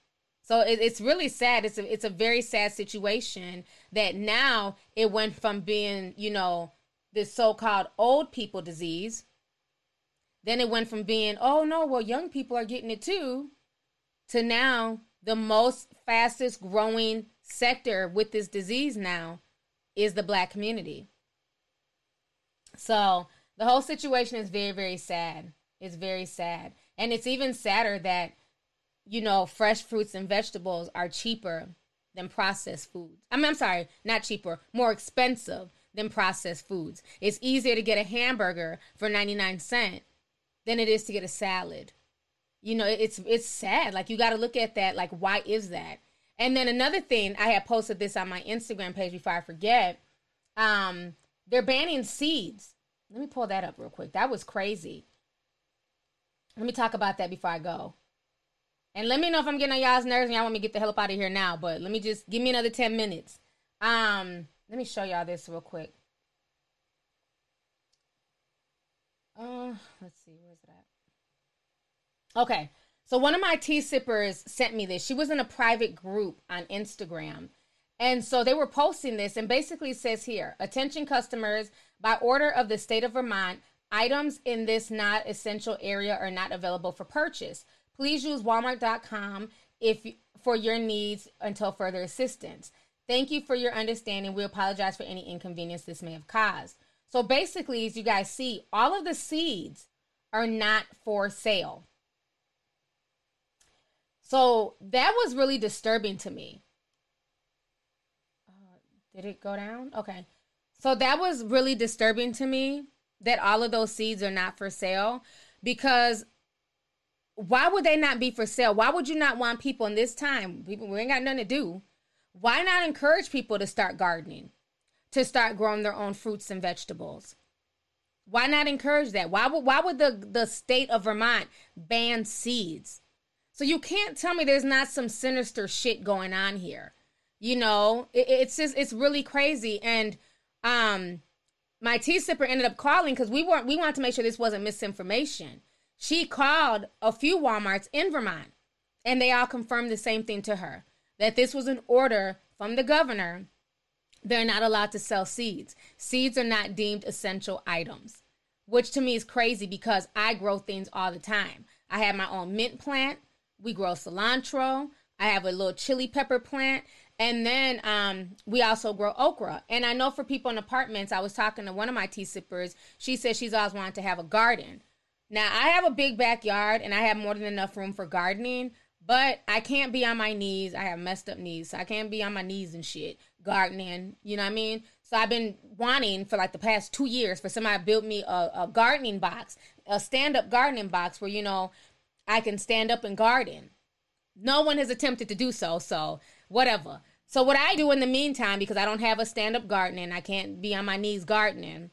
So it, it's really sad. It's a it's a very sad situation that now it went from being you know this so-called old people disease, then it went from being oh no well young people are getting it too, to now the most fastest growing sector with this disease now is the black community. So the whole situation is very, very sad. It's very sad. And it's even sadder that, you know, fresh fruits and vegetables are cheaper than processed foods. I mean, I'm sorry, not cheaper, more expensive than processed foods. It's easier to get a hamburger for 99 cents than it is to get a salad. You know, it's it's sad. Like you got to look at that like why is that? And then another thing, I had posted this on my Instagram page before I forget. Um they're banning seeds. Let me pull that up real quick. That was crazy. Let me talk about that before I go. And let me know if I'm getting on y'all's nerves and y'all want me to get the hell up out of here now. But let me just give me another 10 minutes. Um, let me show y'all this real quick. Uh, let's see? Okay. So one of my tea sippers sent me this. She was in a private group on Instagram and so they were posting this, and basically says here attention customers, by order of the state of Vermont, items in this not essential area are not available for purchase. Please use walmart.com if for your needs until further assistance. Thank you for your understanding. We apologize for any inconvenience this may have caused. So basically, as you guys see, all of the seeds are not for sale. So that was really disturbing to me. Uh, did it go down? Okay. So that was really disturbing to me that all of those seeds are not for sale because why would they not be for sale? Why would you not want people in this time? People we ain't got nothing to do. Why not encourage people to start gardening, to start growing their own fruits and vegetables? Why not encourage that? Why would why would the the state of Vermont ban seeds? So you can't tell me there's not some sinister shit going on here. You know, it, it's just it's really crazy. And um, my tea sipper ended up calling because we weren't we wanted to make sure this wasn't misinformation. She called a few WalMarts in Vermont, and they all confirmed the same thing to her that this was an order from the governor. They're not allowed to sell seeds. Seeds are not deemed essential items, which to me is crazy because I grow things all the time. I have my own mint plant. We grow cilantro. I have a little chili pepper plant. And then um, we also grow okra. And I know for people in apartments, I was talking to one of my tea sippers. She said she's always wanted to have a garden. Now, I have a big backyard and I have more than enough room for gardening, but I can't be on my knees. I have messed up knees. So I can't be on my knees and shit gardening. You know what I mean? So I've been wanting for like the past two years for somebody to build me a, a gardening box, a stand up gardening box where, you know, I can stand up and garden. No one has attempted to do so, so whatever. So what I do in the meantime, because I don't have a stand up gardening, I can't be on my knees gardening,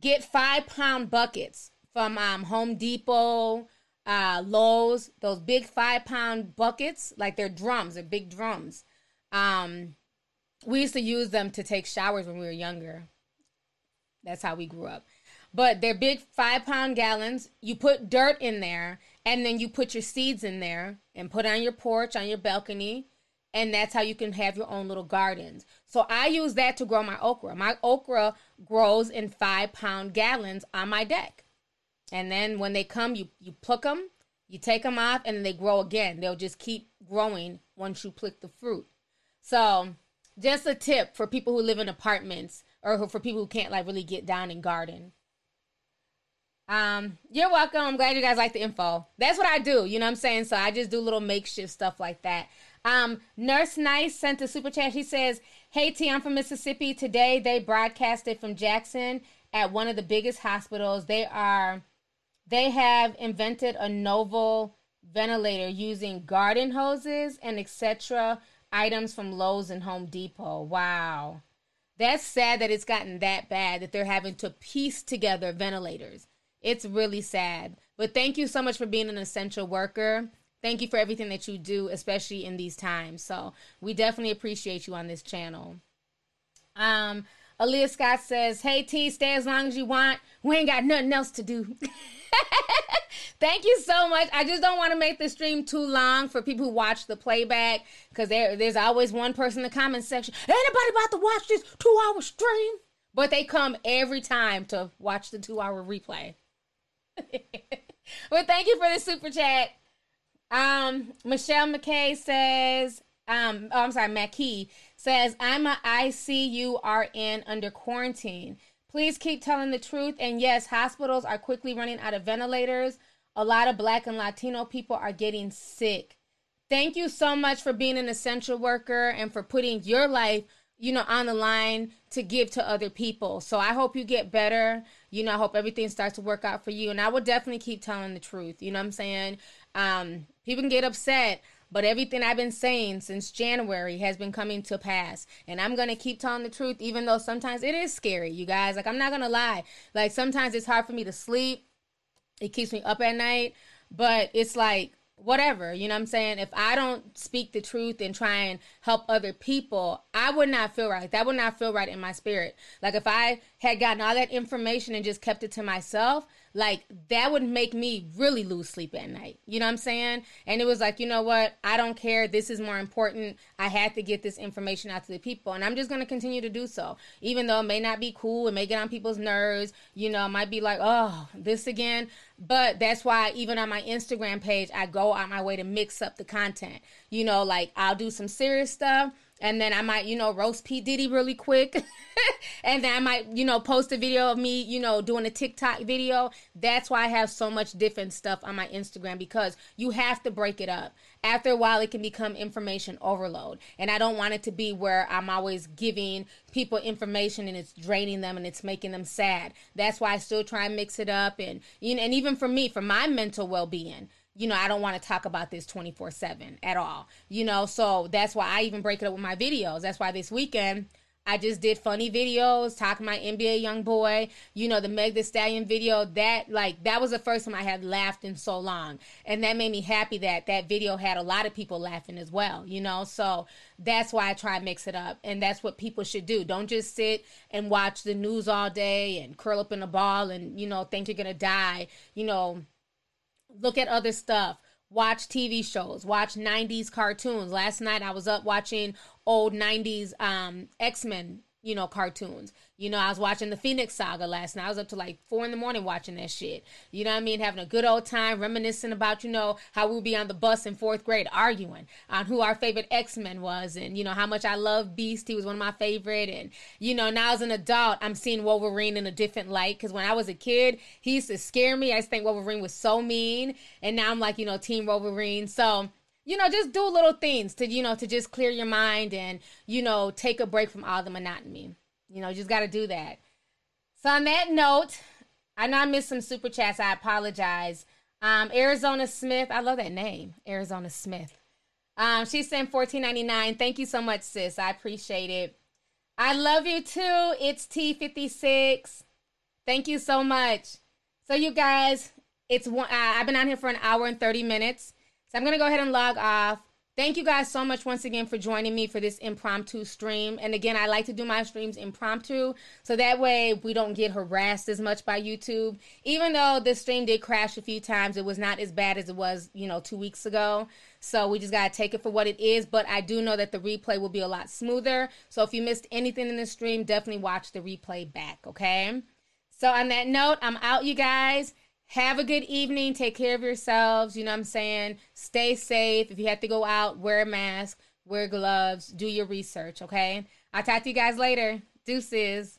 get five pound buckets from um, Home Depot, uh, Lowe's, those big five pound buckets, like they're drums, they're big drums. Um, we used to use them to take showers when we were younger. That's how we grew up. But they're big five pound gallons. You put dirt in there and then you put your seeds in there and put on your porch, on your balcony, and that's how you can have your own little gardens. So I use that to grow my okra. My okra grows in five pound gallons on my deck. And then when they come, you, you pluck them, you take them off, and they grow again. They'll just keep growing once you pluck the fruit. So just a tip for people who live in apartments or for people who can't like really get down and garden. Um, you're welcome. I'm glad you guys like the info. That's what I do. You know what I'm saying? So I just do little makeshift stuff like that. Um, Nurse Nice sent a super chat. She says, Hey T, I'm from Mississippi. Today they broadcasted from Jackson at one of the biggest hospitals. They are they have invented a novel ventilator using garden hoses and etc. items from Lowe's and Home Depot. Wow. That's sad that it's gotten that bad that they're having to piece together ventilators. It's really sad. But thank you so much for being an essential worker. Thank you for everything that you do, especially in these times. So we definitely appreciate you on this channel. Um, Aaliyah Scott says, Hey T, stay as long as you want. We ain't got nothing else to do. (laughs) Thank you so much. I just don't want to make the stream too long for people who watch the playback because there, there's always one person in the comment section. Anybody about to watch this two hour stream? But they come every time to watch the two hour replay. (laughs) well, thank you for the super chat. Um, Michelle McKay says, um, oh, I'm sorry, McKee says, I'm a ICURN under quarantine. Please keep telling the truth. And yes, hospitals are quickly running out of ventilators. A lot of Black and Latino people are getting sick. Thank you so much for being an essential worker and for putting your life, you know, on the line to give to other people. So I hope you get better you know, I hope everything starts to work out for you. And I will definitely keep telling the truth. You know what I'm saying? Um, people can get upset, but everything I've been saying since January has been coming to pass. And I'm going to keep telling the truth, even though sometimes it is scary, you guys. Like, I'm not going to lie. Like, sometimes it's hard for me to sleep, it keeps me up at night. But it's like, whatever you know what i'm saying? If i don't speak the truth and try and help other people i would not feel right. That would not feel right in my spirit. Like if i had gotten all that information and just kept it to myself like that would make me really lose sleep at night. You know what I'm saying? And it was like, you know what? I don't care. This is more important. I had to get this information out to the people, and I'm just gonna continue to do so, even though it may not be cool. It may get on people's nerves. You know, it might be like, oh, this again. But that's why even on my Instagram page, I go out my way to mix up the content. You know, like I'll do some serious stuff and then I might, you know, roast P Diddy really quick, (laughs) and then I might, you know, post a video of me, you know, doing a TikTok video. That's why I have so much different stuff on my Instagram because you have to break it up. After a while, it can become information overload, and I don't want it to be where I'm always giving people information and it's draining them and it's making them sad. That's why I still try and mix it up, and you know, and even for me, for my mental well being you know, I don't want to talk about this 24 7 at all, you know, so that's why I even break it up with my videos. That's why this weekend I just did funny videos, talking my NBA YoungBoy, you know, the Meg the Stallion video. That like that was the first time I had laughed in so long, and that made me happy that that video had a lot of people laughing as well, you know. So that's why I try to mix it up, and that's what people should do. Don't just sit and watch the news all day and curl up in a ball and you know think you're gonna die, you know look at other stuff watch TV shows, watch 90s cartoons. Last night I was up watching old 90s um, X-Men, you know, cartoons. You know, I was watching the Phoenix Saga last night. I was up to like four in the morning watching that shit. You know what I mean? Having a good old time, reminiscing about, you know, how we would be on the bus in fourth grade arguing on who our favorite X Men was and, you know, how much I love Beast. He was one of my favorite. And, you know, now as an adult, I'm seeing Wolverine in a different light because when I was a kid, he used to scare me. I just think Wolverine was so mean. And now I'm like, you know, Team Wolverine. So, you know, just do little things to, you know, to just clear your mind and, you know, take a break from all the monotony. You know, just got to do that. So on that note, I know I missed some super chats. I apologize. Um, Arizona Smith, I love that name, Arizona Smith. Um, she sent fourteen ninety nine. Thank you so much, sis. I appreciate it. I love you too. It's T fifty six. Thank you so much. So you guys, it's one. Uh, I've been on here for an hour and thirty minutes. So I'm gonna go ahead and log off. Thank you guys so much once again for joining me for this impromptu stream. And again, I like to do my streams impromptu so that way we don't get harassed as much by YouTube. Even though the stream did crash a few times, it was not as bad as it was, you know, two weeks ago. So we just got to take it for what it is. But I do know that the replay will be a lot smoother. So if you missed anything in the stream, definitely watch the replay back, okay? So on that note, I'm out, you guys. Have a good evening. Take care of yourselves. You know what I'm saying? Stay safe. If you have to go out, wear a mask, wear gloves, do your research, okay? I'll talk to you guys later. Deuces.